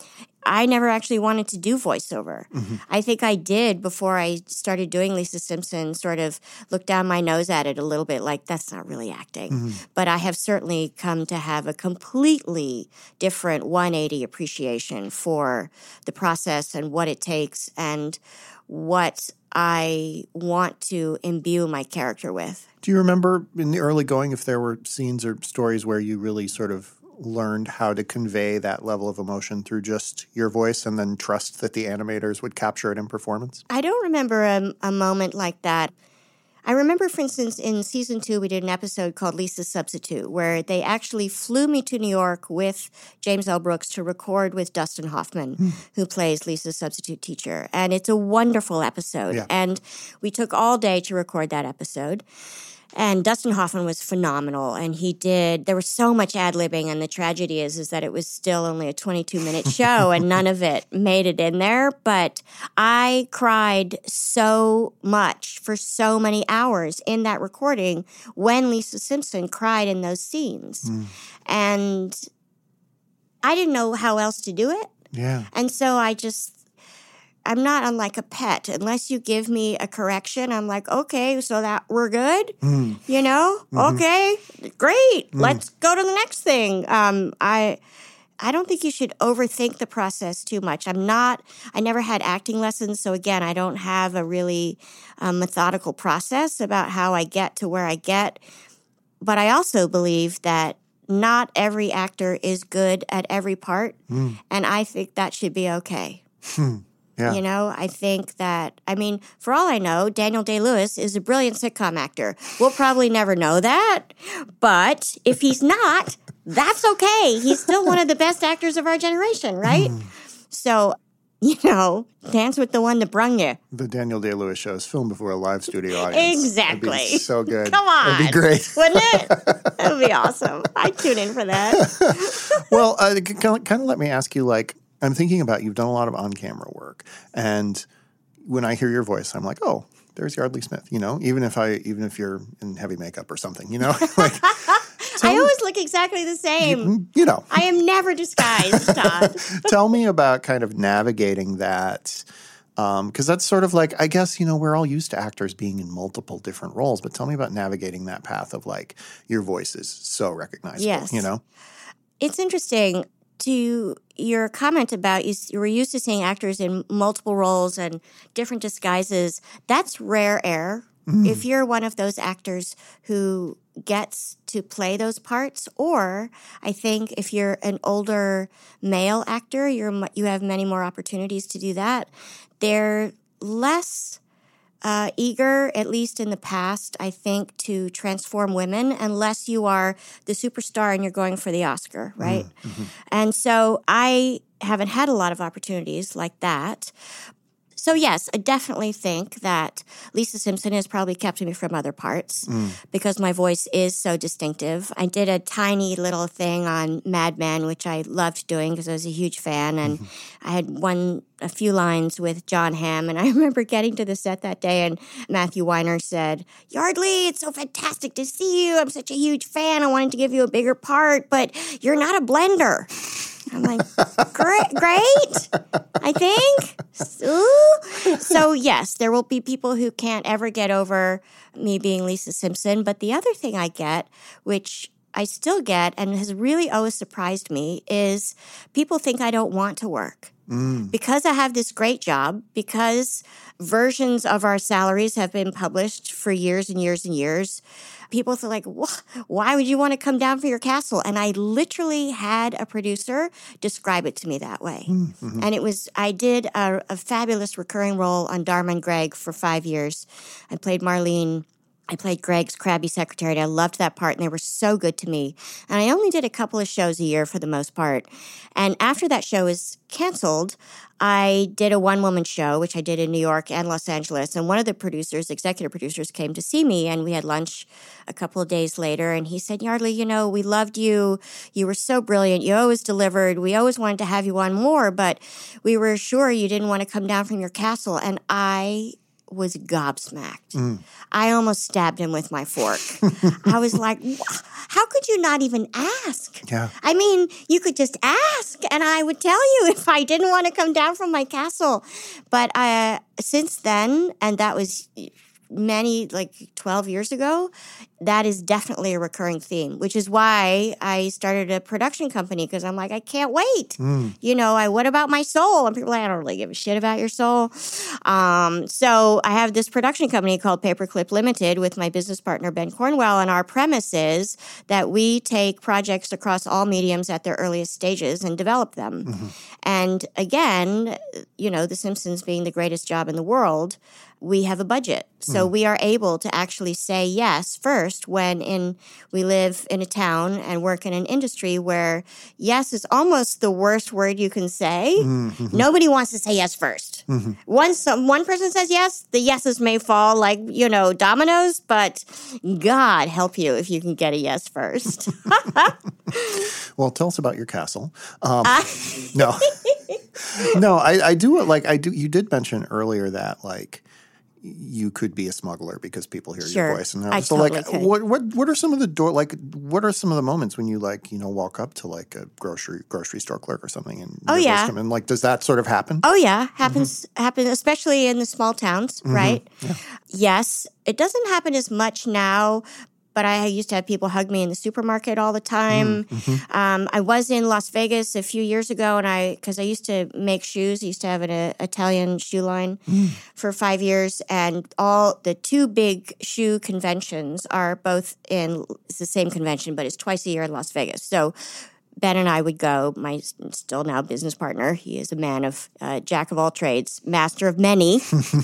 I never actually wanted to do voiceover. Mm-hmm. I think I did before I started doing Lisa Simpson, sort of look down my nose at it a little bit like that's not really acting. Mm-hmm. But I have certainly come to have a completely different 180 appreciation for the process and what it takes and what I want to imbue my character with. Do you remember in the early going if there were scenes or stories where you really sort of learned how to convey that level of emotion through just your voice and then trust that the animators would capture it in performance? I don't remember a, a moment like that. I remember, for instance, in season two, we did an episode called Lisa's Substitute, where they actually flew me to New York with James L. Brooks to record with Dustin Hoffman, mm. who plays Lisa's substitute teacher. And it's a wonderful episode. Yeah. And we took all day to record that episode. And Dustin Hoffman was phenomenal, and he did. There was so much ad libbing, and the tragedy is, is that it was still only a 22 minute show, and none of it made it in there. But I cried so much for so many hours in that recording when Lisa Simpson cried in those scenes, mm. and I didn't know how else to do it. Yeah, and so I just I'm not unlike a pet. Unless you give me a correction, I'm like, okay, so that we're good. Mm. You know, mm-hmm. okay, great. Mm. Let's go to the next thing. Um, I. I don't think you should overthink the process too much. I'm not, I never had acting lessons. So, again, I don't have a really um, methodical process about how I get to where I get. But I also believe that not every actor is good at every part. Mm. And I think that should be okay. Hmm. Yeah. You know, I think that, I mean, for all I know, Daniel Day Lewis is a brilliant sitcom actor. We'll probably never know that. But if he's not, that's okay. He's still one of the best actors of our generation, right? Mm. So, you know, dance with the one that brung you. The Daniel Day Lewis show is filmed before a live studio audience. Exactly. so good. Come on. It'd be great. Wouldn't it? That would be awesome. I'd tune in for that. well, uh, kind of let me ask you like, I'm thinking about you've done a lot of on camera work. And when I hear your voice, I'm like, oh, there's Yeardley Smith, you know, even if I even if you're in heavy makeup or something, you know? like I always look exactly the same. You, you know. I am never disguised, Todd. tell me about kind of navigating that because um, that's sort of like I guess you know we're all used to actors being in multiple different roles, but tell me about navigating that path of like your voice is so recognizable. Yes, you know, it's interesting to your comment about you, you were used to seeing actors in multiple roles and different disguises, that's rare air. Mm. If you're one of those actors who gets to play those parts, or I think if you're an older male actor, you're you have many more opportunities to do that. They're less uh, eager, at least in the past, I think, to transform women unless you are the superstar and you're going for the Oscar, right? Mm-hmm. And so I haven't had a lot of opportunities like that. So, yes, I definitely think that Lisa Simpson has probably kept me from other parts mm. because my voice is so distinctive. I did a tiny little thing on Mad Men, which I loved doing because I was a huge fan. And mm-hmm. I had one, a few lines with Jon Hamm. And I remember getting to the set that day, and Matthew Weiner said, Yeardley, it's so fantastic to see you. I'm such a huge fan. I wanted to give you a bigger part, but you're not a blender. I'm like, great, great. I think. Ooh. So yes, there will be people who can't ever get over me being Lisa Simpson. But the other thing I get, which I still get and has really always surprised me, is people think I don't want to work. Mm. Because I have this great job, because versions of our salaries have been published for years and years and years, people are like, why would you want to come down for your castle? And I literally had a producer describe it to me that way. Mm-hmm. And it was, I did a, a fabulous recurring role on Dharma and Greg for five years. I played Marlene. I played Greg's crabby secretary. I loved that part, and they were so good to me. And I only did a couple of shows a year for the most part. And after that show was canceled, I did a one woman show, which I did in New York and Los Angeles. And one of the producers, executive producers, came to see me, and we had lunch a couple of days later. And he said, Yeardley, you know, we loved you. You were so brilliant. You always delivered. We always wanted to have you on more, but we were sure you didn't want to come down from your castle. And I was gobsmacked. Mm. I almost stabbed him with my fork. I was like, how could you not even ask? Yeah. I mean, you could just ask, and I would tell you if I didn't want to come down from my castle. But uh, since then, and that was many like 12 years ago that is definitely a recurring theme which is why i started a production company because i'm like i can't wait. You know i what about my soul? And people are like i don't really give a shit about your soul. Um, so i have this production company called paperclip limited with my business partner ben cornwell and our premise is that we take projects across all mediums at their earliest stages and develop them. And again you know the simpsons being the greatest job in the world we have a budget. So hmm. we are able to actually say yes first when in we live in a town and work in an industry where yes is almost the worst word you can say. Mm-hmm. Nobody wants to say yes 1st mm-hmm. Once some, one person says yes, the yeses may fall like, you know, dominoes, but God help you if you can get a yes first. Well, tell us about your castle. Um, no, no, I, I do like I do. You did mention earlier that like you could be a smuggler because people hear Sure. your voice, and I so like totally could. what what what are some of the door like what are some of the moments when you like you know walk up to like a grocery grocery store clerk or something and Oh, yeah. in? like does that sort of happen? Oh yeah, mm-hmm. happens happen especially in the small towns, mm-hmm. right? Yes, it doesn't happen as much now. But I used to have people hug me in the supermarket all the time. Um, I was in Las Vegas a few years ago, and I because I used to make shoes. I used to have an uh, Italian shoe line for five years, and all the two big shoe conventions are both in. It's the same convention, but it's twice a year in Las Vegas. So Ben and I would go. My still now business partner. He is a man of uh, jack of all trades, master of many.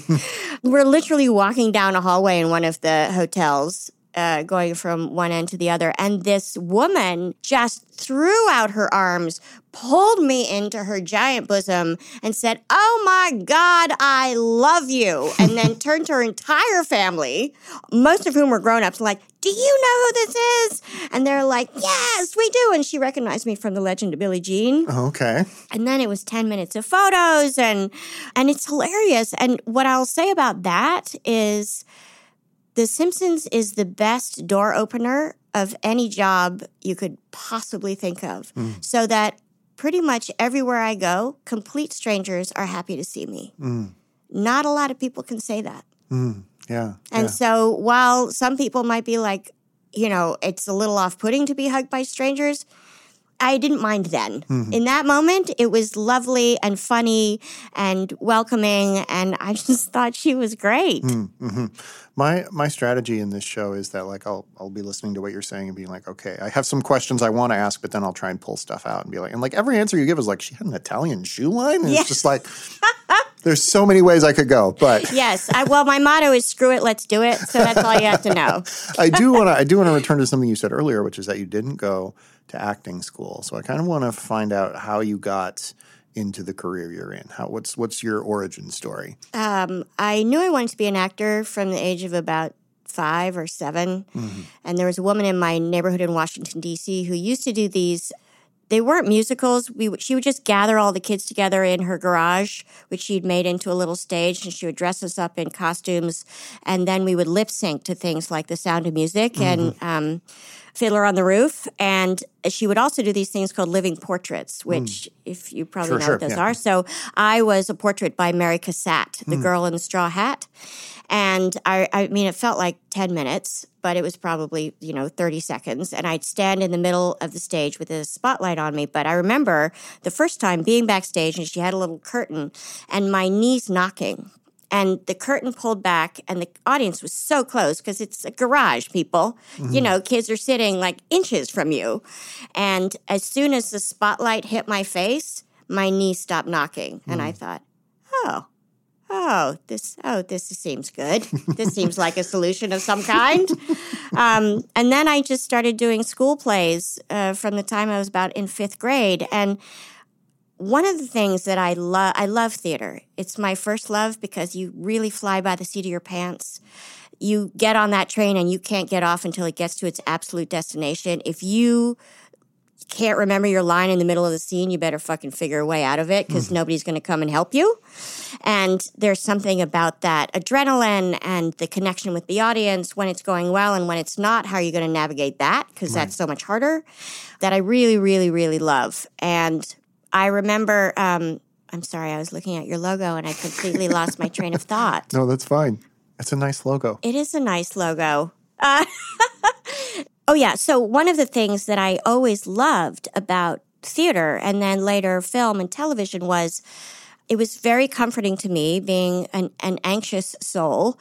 We're literally walking down a hallway in one of the hotels, uh, going from one end to the other, and this woman just threw out her arms, pulled me into her giant bosom, and said, "Oh my God, I love you!" And then turned to her entire family, most of whom were grown-ups, like. Do you know who this is? And they're like, Yes, we do. And she recognized me from the legend of Billie Jean Okay, and then it was 10 minutes of photos and and it's hilarious and what i'll say about that is the simpsons is the best door opener of any job you could possibly think of. Hmm. So that pretty much everywhere i go complete strangers are happy to see me. Hmm. Not a lot of people can say that. Hmm. Yeah, and yeah. so while some people might be like, you know, it's a little off putting to be hugged by strangers, I didn't mind then. Mm-hmm. In that moment, it was lovely and funny and welcoming. And I just thought she was great. Mm. My my strategy in this show is that like I'll I'll be listening to what you're saying and being like, okay, I have some questions I want to ask, but then I'll try and pull stuff out and be like, and like every answer you give is like, she had an Italian shoe line, and Yeah. it's just like, there's so many ways I could go, but Yes. I, well, my motto is screw it, let's do it. So that's all you have to know. I do want to I do want to return to something you said earlier, which is that you didn't go to acting school. So I kind of want to find out how you got into the career you're in. How what's what's your origin story? Um, I knew I wanted to be an actor from the age of about five or 7 And there was a woman in my neighborhood in Washington, D.C., who used to do these. They weren't musicals. We she would just gather all the kids together in her garage, which she'd made into a little stage, and she would dress us up in costumes, and then we would lip sync to things like The Sound of Music and um, Fiddler on the Roof. And she would also do these things called living portraits, which, if you probably Sure, know sure, what those yeah. are. So I was a portrait by Mary Cassatt, Hmm. the girl in the straw hat. And I, I mean, it felt like 10 minutes, but it was probably, you know, 30 seconds. And I'd stand in the middle of the stage with a spotlight on me. But I remember the first time being backstage and she had a little curtain and my knees knocking. And the curtain pulled back, and the audience was so close because it's a garage, people. You know, kids are sitting like inches from you. And as soon as the spotlight hit my face, my knee stopped knocking. And I thought, oh, oh, this, oh, this seems good. this seems like a solution of some kind. Um, and then I just started doing school plays uh, from the time I was about in fifth grade. And one of the things that I love, I love theater. It's my first love because you really fly by the seat of your pants. You get on that train and you can't get off until it gets to its absolute destination. If you can't remember your line in the middle of the scene, you better fucking figure a way out of it hmm. because nobody's going to come and help you. And there's something about that adrenaline and the connection with the audience when it's going well and when it's not. How are you going to navigate that? Because that's so much harder. That I really, really, really love. And I remember. Um, I'm sorry, I was looking at your logo and I completely lost my train of thought. No, that's fine. It's a nice logo. It is a nice logo. Uh, oh, yeah. So, one of the things that I always loved about theater and then later film and television was it was very comforting to me, being an, an anxious soul,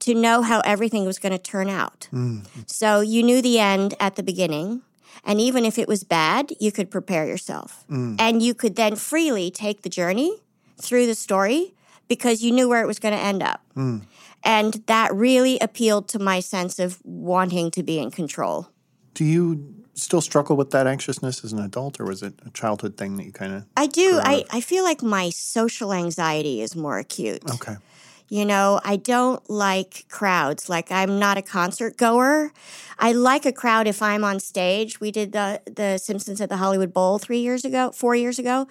to know how everything was going to turn out. So, you knew the end at the beginning. And even if it was bad, you could prepare yourself. Mm. And you could then freely take the journey through the story because you knew where it was going to end up. Mm. And that really appealed to my sense of wanting to be in control. Do you still struggle with that anxiousness as an adult, or was it a childhood thing that you kind of? I do. I, I feel like my social anxiety is more acute. Okay. You know, I don't like crowds. Like I'm not a concert goer. I like a crowd if I'm on stage. We did the the Simpsons at the Hollywood Bowl 3 years ago, 4 years ago,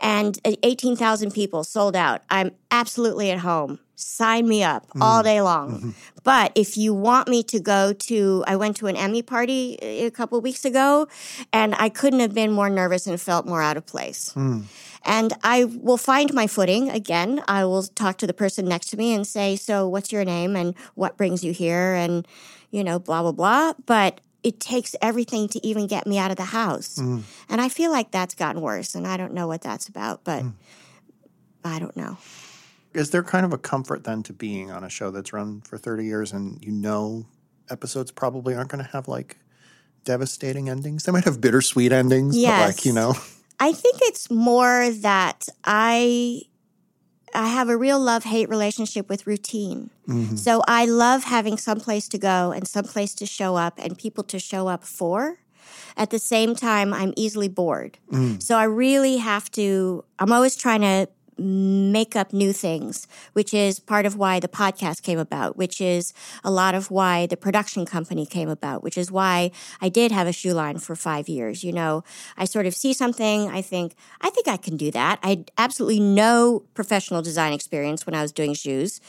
and uh, 18,000 people sold out. I'm absolutely at home. Sign me up hmm. all day long. Mm-hmm. But if you want me to go to I went to an Emmy party uh, a couple of weeks ago and I couldn't have been more nervous and felt more out of place. Hmm. And I will find my footing again. I will talk to the person next to me and say, So, what's your name and what brings you here? And, you know, blah, blah, blah. But it takes everything to even get me out of the house. Mm. And I feel like that's gotten worse. And I don't know what that's about, but mm. I don't know. Is there kind of a comfort then to being on a show that's run for 30 years and you know episodes probably aren't going to have like devastating endings? They might have bittersweet endings, but like, you know, I think it's more that I I have a real love hate relationship with routine. Mm-hmm. So I love having some place to go and some place to show up and people to show up for. At the same time, I'm easily bored. Mm. So I really have to, I'm always trying to make up new things, which is part of why the podcast came about, which is a lot of why the production company came about, which is why I did have a shoe line for five years. You know, I sort of see something, I think, I think I can do that. I had absolutely no professional design experience when I was doing shoes,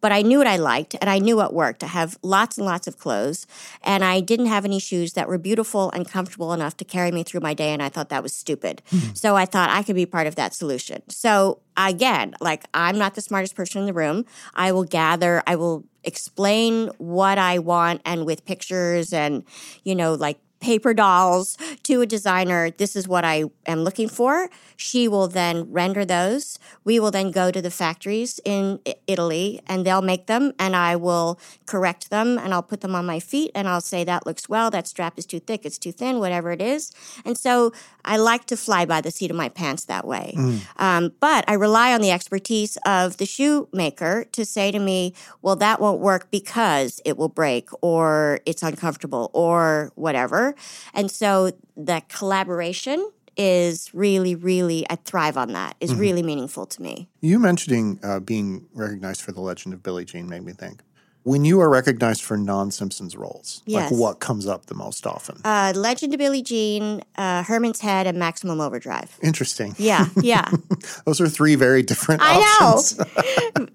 but I knew what I liked and I knew what worked. I have lots and lots of clothes, and I didn't have any shoes that were beautiful and comfortable enough to carry me through my day, and I thought that was stupid. Hmm. So I thought I could be part of that solution. So again, like I'm not the smartest person in the room. I will gather, I will explain what I want and with pictures and, you know, like paper dolls to a designer. This is what I am looking for. She will then render those. We will then go to the factories in Italy and they'll make them and I will correct them and I'll put them on my feet and I'll say that looks well, that strap is too thick, it's too thin, whatever it is. And so I like to fly by the seat of my pants that way. Um, but I rely on the expertise of the shoemaker to say to me, well, that won't work because it will break or it's uncomfortable or whatever. And so the collaboration is really, really, I thrive on that, is really meaningful to me. you mentioning uh, being recognized for The Legend of Billie Jean made me think. When you are recognized for non Simpsons roles, Yes. like what comes up the most often? Uh, Legend of Billie Jean, uh, Herman's Head, and Maximum Overdrive. Interesting. Yeah, yeah. Those are three very different I options. know.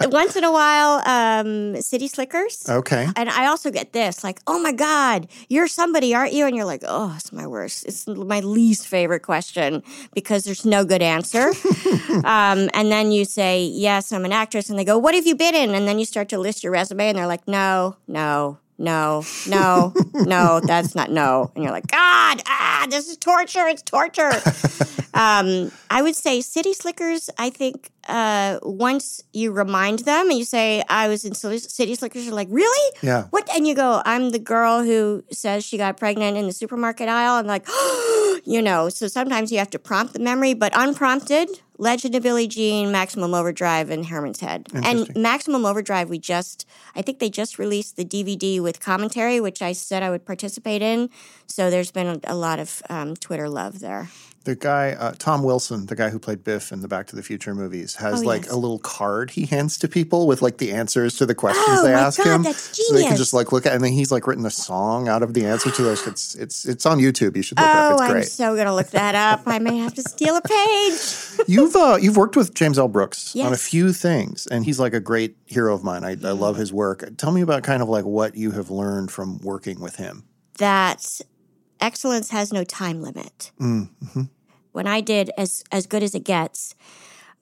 Once in a while, um, City Slickers. Okay. And I also get this, like, oh my God, you're somebody, aren't you? And you're like, oh, it's my worst. It's my least favorite question because there's no good answer. um, and then you say, yes, I'm an actress. And they go, what have you been in? And then you start to list your resume and they're like, no, no, no, no, no, that's not no. And you're like, God, ah, this is torture. It's torture. um, I would say City Slickers, I think uh, once you remind them and you say, I was in City City Slickers, you're like, really? Yeah. What? And you go, I'm the girl who says she got pregnant in the supermarket aisle. And like, you know, so sometimes you have to prompt the memory, but unprompted, Legend of Billie Jean, Maximum Overdrive, and Herman's Head. And Maximum Overdrive, we just, I think they just released the DVD with commentary, which I said I would participate in. So there's been a, a lot of um, Twitter love there. The guy, uh, Tom Wilson, the guy who played Biff in the Back to the Future movies, has Oh, like yes. a little card he hands to people with like the answers to the questions Oh, they ask God, him. that's So they can just like look at, and then he's like written a song out of the answer to those. It's it's it's on YouTube. You should look it up. Oh, It's I'm great. so going to look that up. I may have to steal a page. you've uh, you've worked with James L. Brooks on a few things, and he's like a great hero of mine. I, I love his work. Tell me about kind of like what you have learned from working with him. that excellence has no time limit. Mm, mm-hmm. When I did as as good as it gets,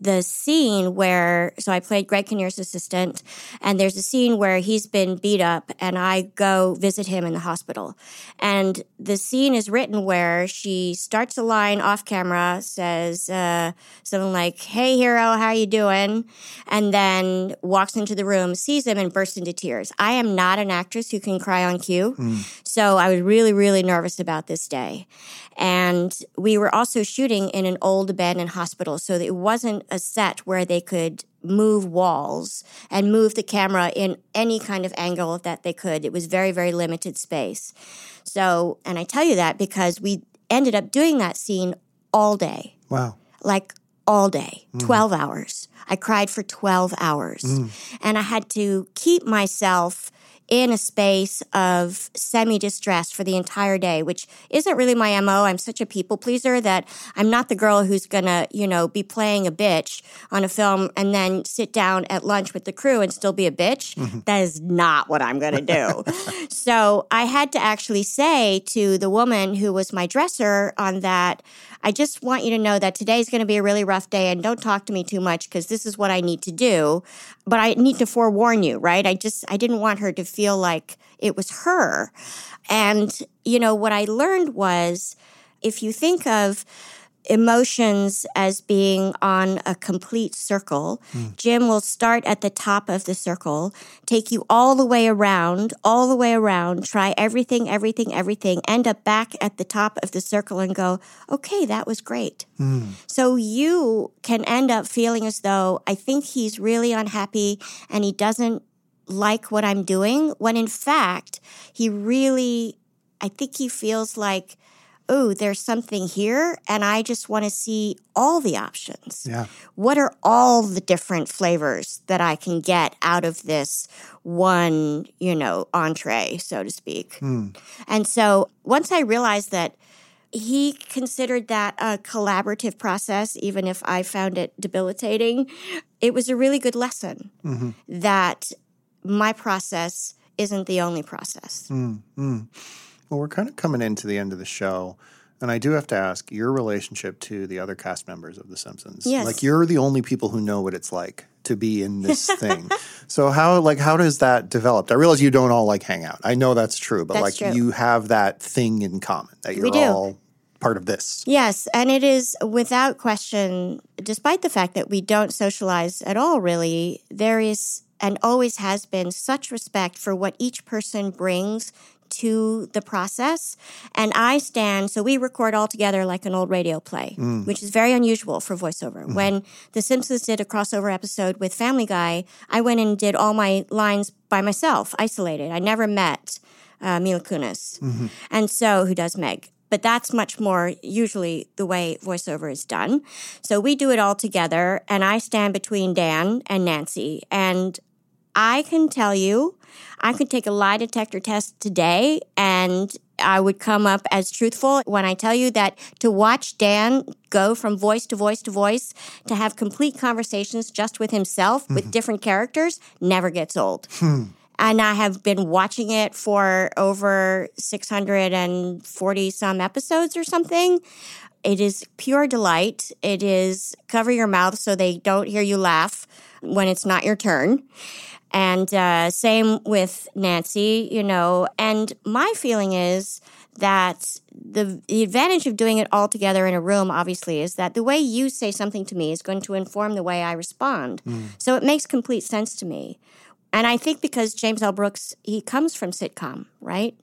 the scene where so I played Greg Kinnear's assistant, and there's a scene where he's been beat up, and I go visit him in the hospital, and the scene is written where she starts a line off camera, says uh, something like "Hey hero, how you doing?" and then walks into the room, sees him, and bursts into tears. I am not an actress who can cry on cue, so I was really really nervous about this day. And we were also shooting in an old abandoned hospital, so it wasn't a set where they could move walls and move the camera in any kind of angle that they could. It was very, very limited space. So, and I tell you that because we ended up doing that scene all day, Wow. like all day, mm-hmm. 12 hours. I cried for 12 hours. Mm. And I had to keep myself in a space of semi distress for the entire day, which isn't really my MO. I'm such a people pleaser that I'm not the girl who's gonna, you know, be playing a bitch on a film and then sit down at lunch with the crew and still be a bitch. Mm-hmm. That is not what I'm gonna do. so I had to actually say to the woman who was my dresser on that, I just want you to know that today is going to be a really rough day and don't talk to me too much because this is what I need to do. But I need to forewarn you, right? I just, I didn't want her to feel like it was her. And, you know, what I learned was if you think of emotions as being on a complete circle, hmm. Jim will start at the top of the circle, take you all the way around, all the way around, try everything, everything, everything, end up back at the top of the circle and go, okay, that was great. Hmm. So you can end up feeling as though I think he's really unhappy and he doesn't like what I'm doing, when in fact, he really, I think he feels like, oh, there's something here, and I just want to see all the options. Yeah. What are all the different flavors that I can get out of this one, you know, entree, so to speak? Hmm. And so once I realized that he considered that a collaborative process, even if I found it debilitating, it was a really good lesson mm-hmm. that my process isn't the only process. Mm, mm. Well, we're kind of coming into the end of the show. And I do have to ask your relationship to the other cast members of The Simpsons. Yes. Like you're the only people who know what it's like to be in this thing. So how like how does that develop? I realize you don't all like hang out. I know that's true, but That's like true. you have that thing in common that you're all part of this. Yes, and it is without question, despite the fact that we don't socialize at all, really, there is and always has been such respect for what each person brings to the process. And I stand, so we record all together like an old radio play, mm. which is very unusual for voiceover. Mm-hmm. When The Simpsons did a crossover episode with Family Guy, I went and did all my lines by myself, isolated. I never met uh, Mila Kunis. Mm-hmm. And so, who does Meg? But that's much more usually the way voiceover is done. So we do it all together, and I stand between Dan and Nancy. And I can tell you, I could take a lie detector test today and I would come up as truthful when I tell you that to watch Dan go from voice to voice to voice, to have complete conversations just with himself with mm-hmm. different characters, never gets old. Hmm. And I have been watching it for over 640 some episodes or something. It is pure delight. It is cover your mouth so they don't hear you laugh when it's not your turn. And uh, same with Nancy, you know. And my feeling is that the, the advantage of doing it all together in a room, obviously, is that the way you say something to me is going to inform the way I respond. So it makes complete sense to me. And I think because James L. Brooks, he comes from sitcom, right?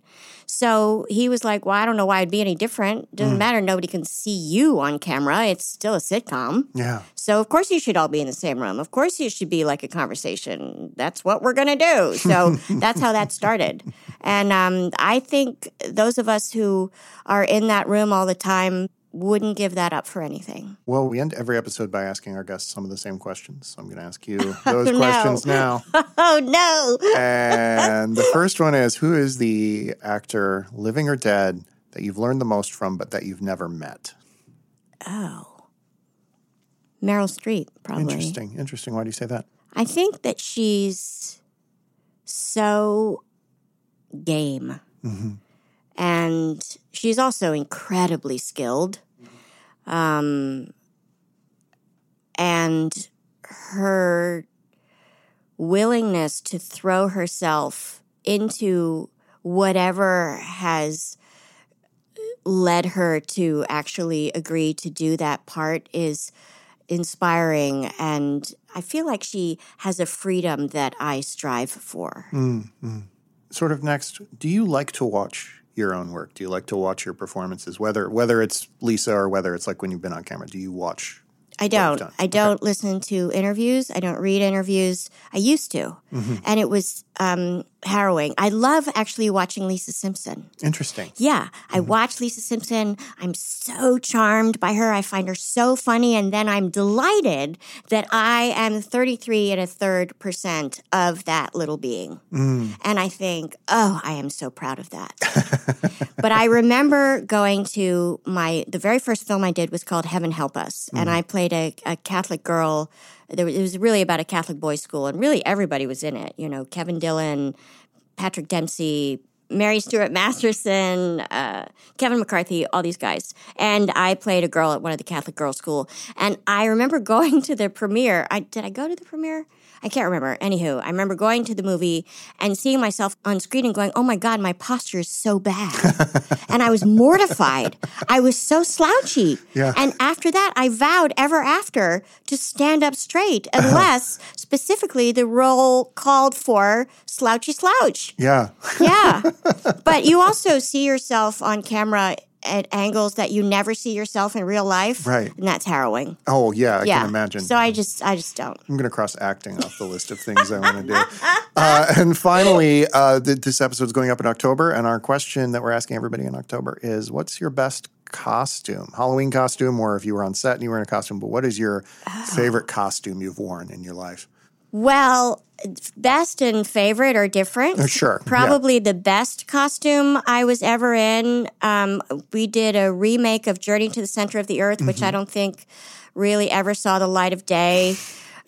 So he was like, well, I don't know why it'd be any different. Doesn't matter. Nobody can see you on camera. It's still a sitcom. Yeah. So of course you should all be in the same room. Of course you should be like a conversation. That's what we're gonna do. So that's how that started. And um, I think those of us who are in that room all the time wouldn't give that up for anything. Well, we end every episode by asking our guests some of the same questions. So I'm going to ask you those questions now. Oh no! And the first one is Who is the actor, living or dead, that you've learned the most from, but that you've never met? Oh, Meryl Streep, probably. Interesting. Interesting. Why do you say that? I think that she's so game. Mm-hmm. And she's also incredibly skilled. Um, and her willingness to throw herself into whatever has led her to actually agree to do that part is inspiring and I feel like she has a freedom that I strive for. Mm-hmm. Sort of next, do you like to watch your own work? Do you like to watch your performances, whether whether it's Lisa or whether it's like when you've been on camera? Do you watch? I don't. I don't okay. listen to interviews. I don't read interviews. I used to, mm-hmm. and it was um, harrowing. I love actually watching Lisa Simpson. Interesting. Yeah, mm-hmm. I watch Lisa Simpson. I'm so charmed by her. I find her so funny, and then I'm delighted that I am 33 and a third percent of that little being. Mm. And I think, oh, I am so proud of that. but I remember going to my the very first film I did was called Heaven Help Us, mm. and I played a, a Catholic girl there, it was really about a Catholic boys' school, and really everybody was in it. You know, Kevin Dillon, Patrick Dempsey, Mary Stuart Masterson, uh, Kevin McCarthy, all these guys. And I played a girl at one of the Catholic girls' school. And I remember going to the premiere. I did I go to the premiere? I can't remember. Anywho, I remember going to the movie and seeing myself on screen and going, oh my God, my posture is so bad. and I was mortified. I was so slouchy. Yeah. And after that, I vowed ever after to stand up straight, unless specifically the role called for slouchy slouch. Yeah. yeah. But you also see yourself on camera at angles that you never see yourself in real life. Right. And that's harrowing. Oh yeah, I yeah. can imagine. So I just I just don't. I'm gonna cross acting off the list of things I want to do. Uh, and finally, uh, th- this episode is going up in October, and our question that we're asking everybody in October is, "What's your best costume, Halloween costume, or if you were on set and you were in a costume, but what is your oh. favorite costume you've worn in your life? Well, best and favorite are different. Uh, sure. Probably yeah. the best costume I was ever in. Um, we did a remake of Journey to the Center of the Earth, mm-hmm. which I don't think really ever saw the light of day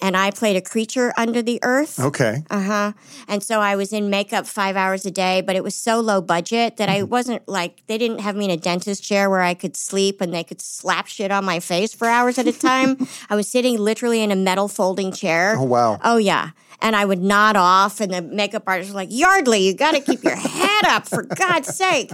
and I played a creature under the earth. Okay. Uh huh. And so I was in makeup five hours a day, but it was so low budget that mm-hmm. I wasn't like, they didn't have me in a dentist chair where I could sleep and they could slap shit on my face for hours at a time. I was sitting literally in a metal folding chair. Oh, wow. Oh, yeah and I would nod off, and the makeup artist was like, Yeardley, you got to keep your head up for God's sake.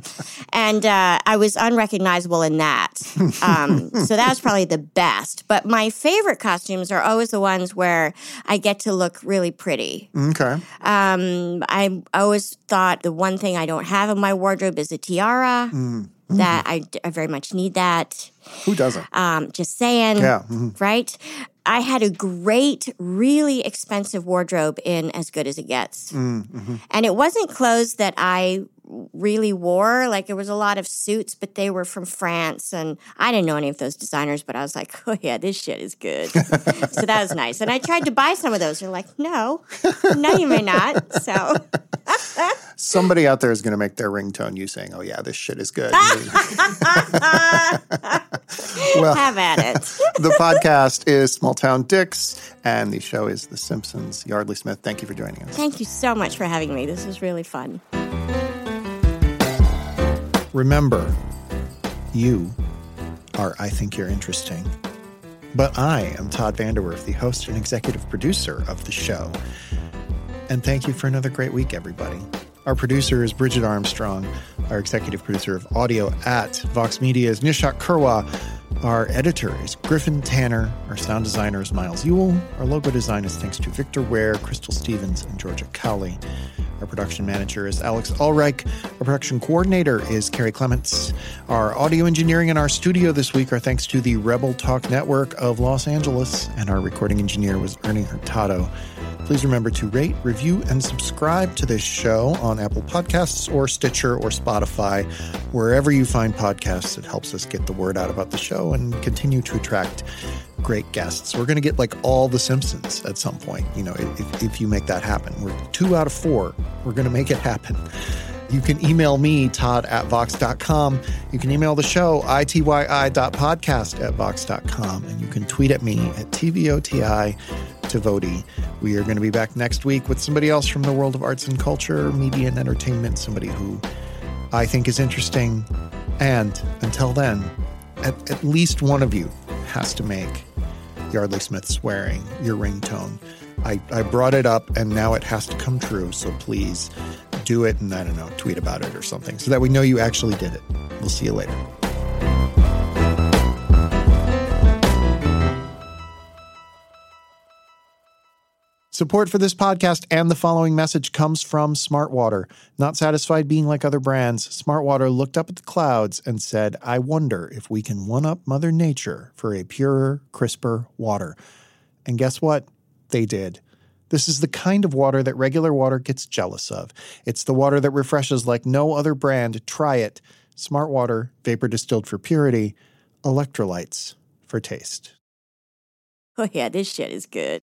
And uh, I was unrecognizable in that. Um, so that was probably the best. But my favorite costumes are always the ones where I get to look really pretty. Okay. Um, I always thought the one thing I don't have in my wardrobe is a tiara. Mm. That I, I, very much need that. Who doesn't? Um, just saying. Yeah. Mm-hmm. Right. I had a great, really expensive wardrobe in As Good as It Gets. Mm-hmm. And it wasn't clothes that I really wore. Like, there was a lot of suits, but they were from France. And I didn't know any of those designers, but I was like, oh, yeah, this shit is good. so that was nice. And I tried to buy some of those. They're like, no, no, you may not. So. Somebody out there is going to make their ringtone you saying, "Oh yeah, this shit is good." well, have at it. the podcast is Small Town Dicks, and the show is The Simpsons. Yeardley Smith, thank you for joining us. Thank you so much for having me. This was really fun. Remember, you are I Think You're Interesting. But I am Todd VanDerWerff, the host and executive producer of the show. And thank you for another great week, everybody. Our producer is Bridget Armstrong. Our executive producer of audio at Vox Media is Nishat Kurwa. Our editor is Griffin Tanner. Our sound designer is Miles Ewell. Our logo design is thanks to Victor Ware, Crystal Stevens, and Georgia Cowley. Our production manager is Alex Ulreich. Our production coordinator is Carrie Clements. Our audio engineering in our studio this week are thanks to the Rebel Talk Network of Los Angeles. And our recording engineer was Ernie Hurtado. Please remember to rate, review, and subscribe to this show on Apple Podcasts or Stitcher or Spotify. Wherever you find podcasts, it helps us get the word out about the show and continue to attract great guests. We're going to get like all the Simpsons at some point, you know, if, if you make that happen. We're two out of four. We're going to make it happen. You can email me, Todd at Vox.com. You can email the show, ityi.podcast at Vox.com. And you can tweet at me at TVOTI Tavoti. We are going to be back next week with somebody else from the world of arts and culture, media and entertainment, somebody who I think is interesting. And until then, at, at least one of you has to make Yeardley Smith swearing your ringtone. I, I brought it up and now it has to come true. So please do it and I don't know, tweet about it or something so that we know you actually did it. We'll see you later. Support for this podcast and the following message comes from Smartwater. Not satisfied being like other brands, Smartwater looked up at the clouds and said, I wonder if we can one up Mother Nature for a purer, crisper water. And guess what? They did. This is the kind of water that regular water gets jealous of. It's the water that refreshes like no other brand. Try it. Smartwater, vapor distilled for purity, electrolytes for taste. Oh, yeah, this shit is good.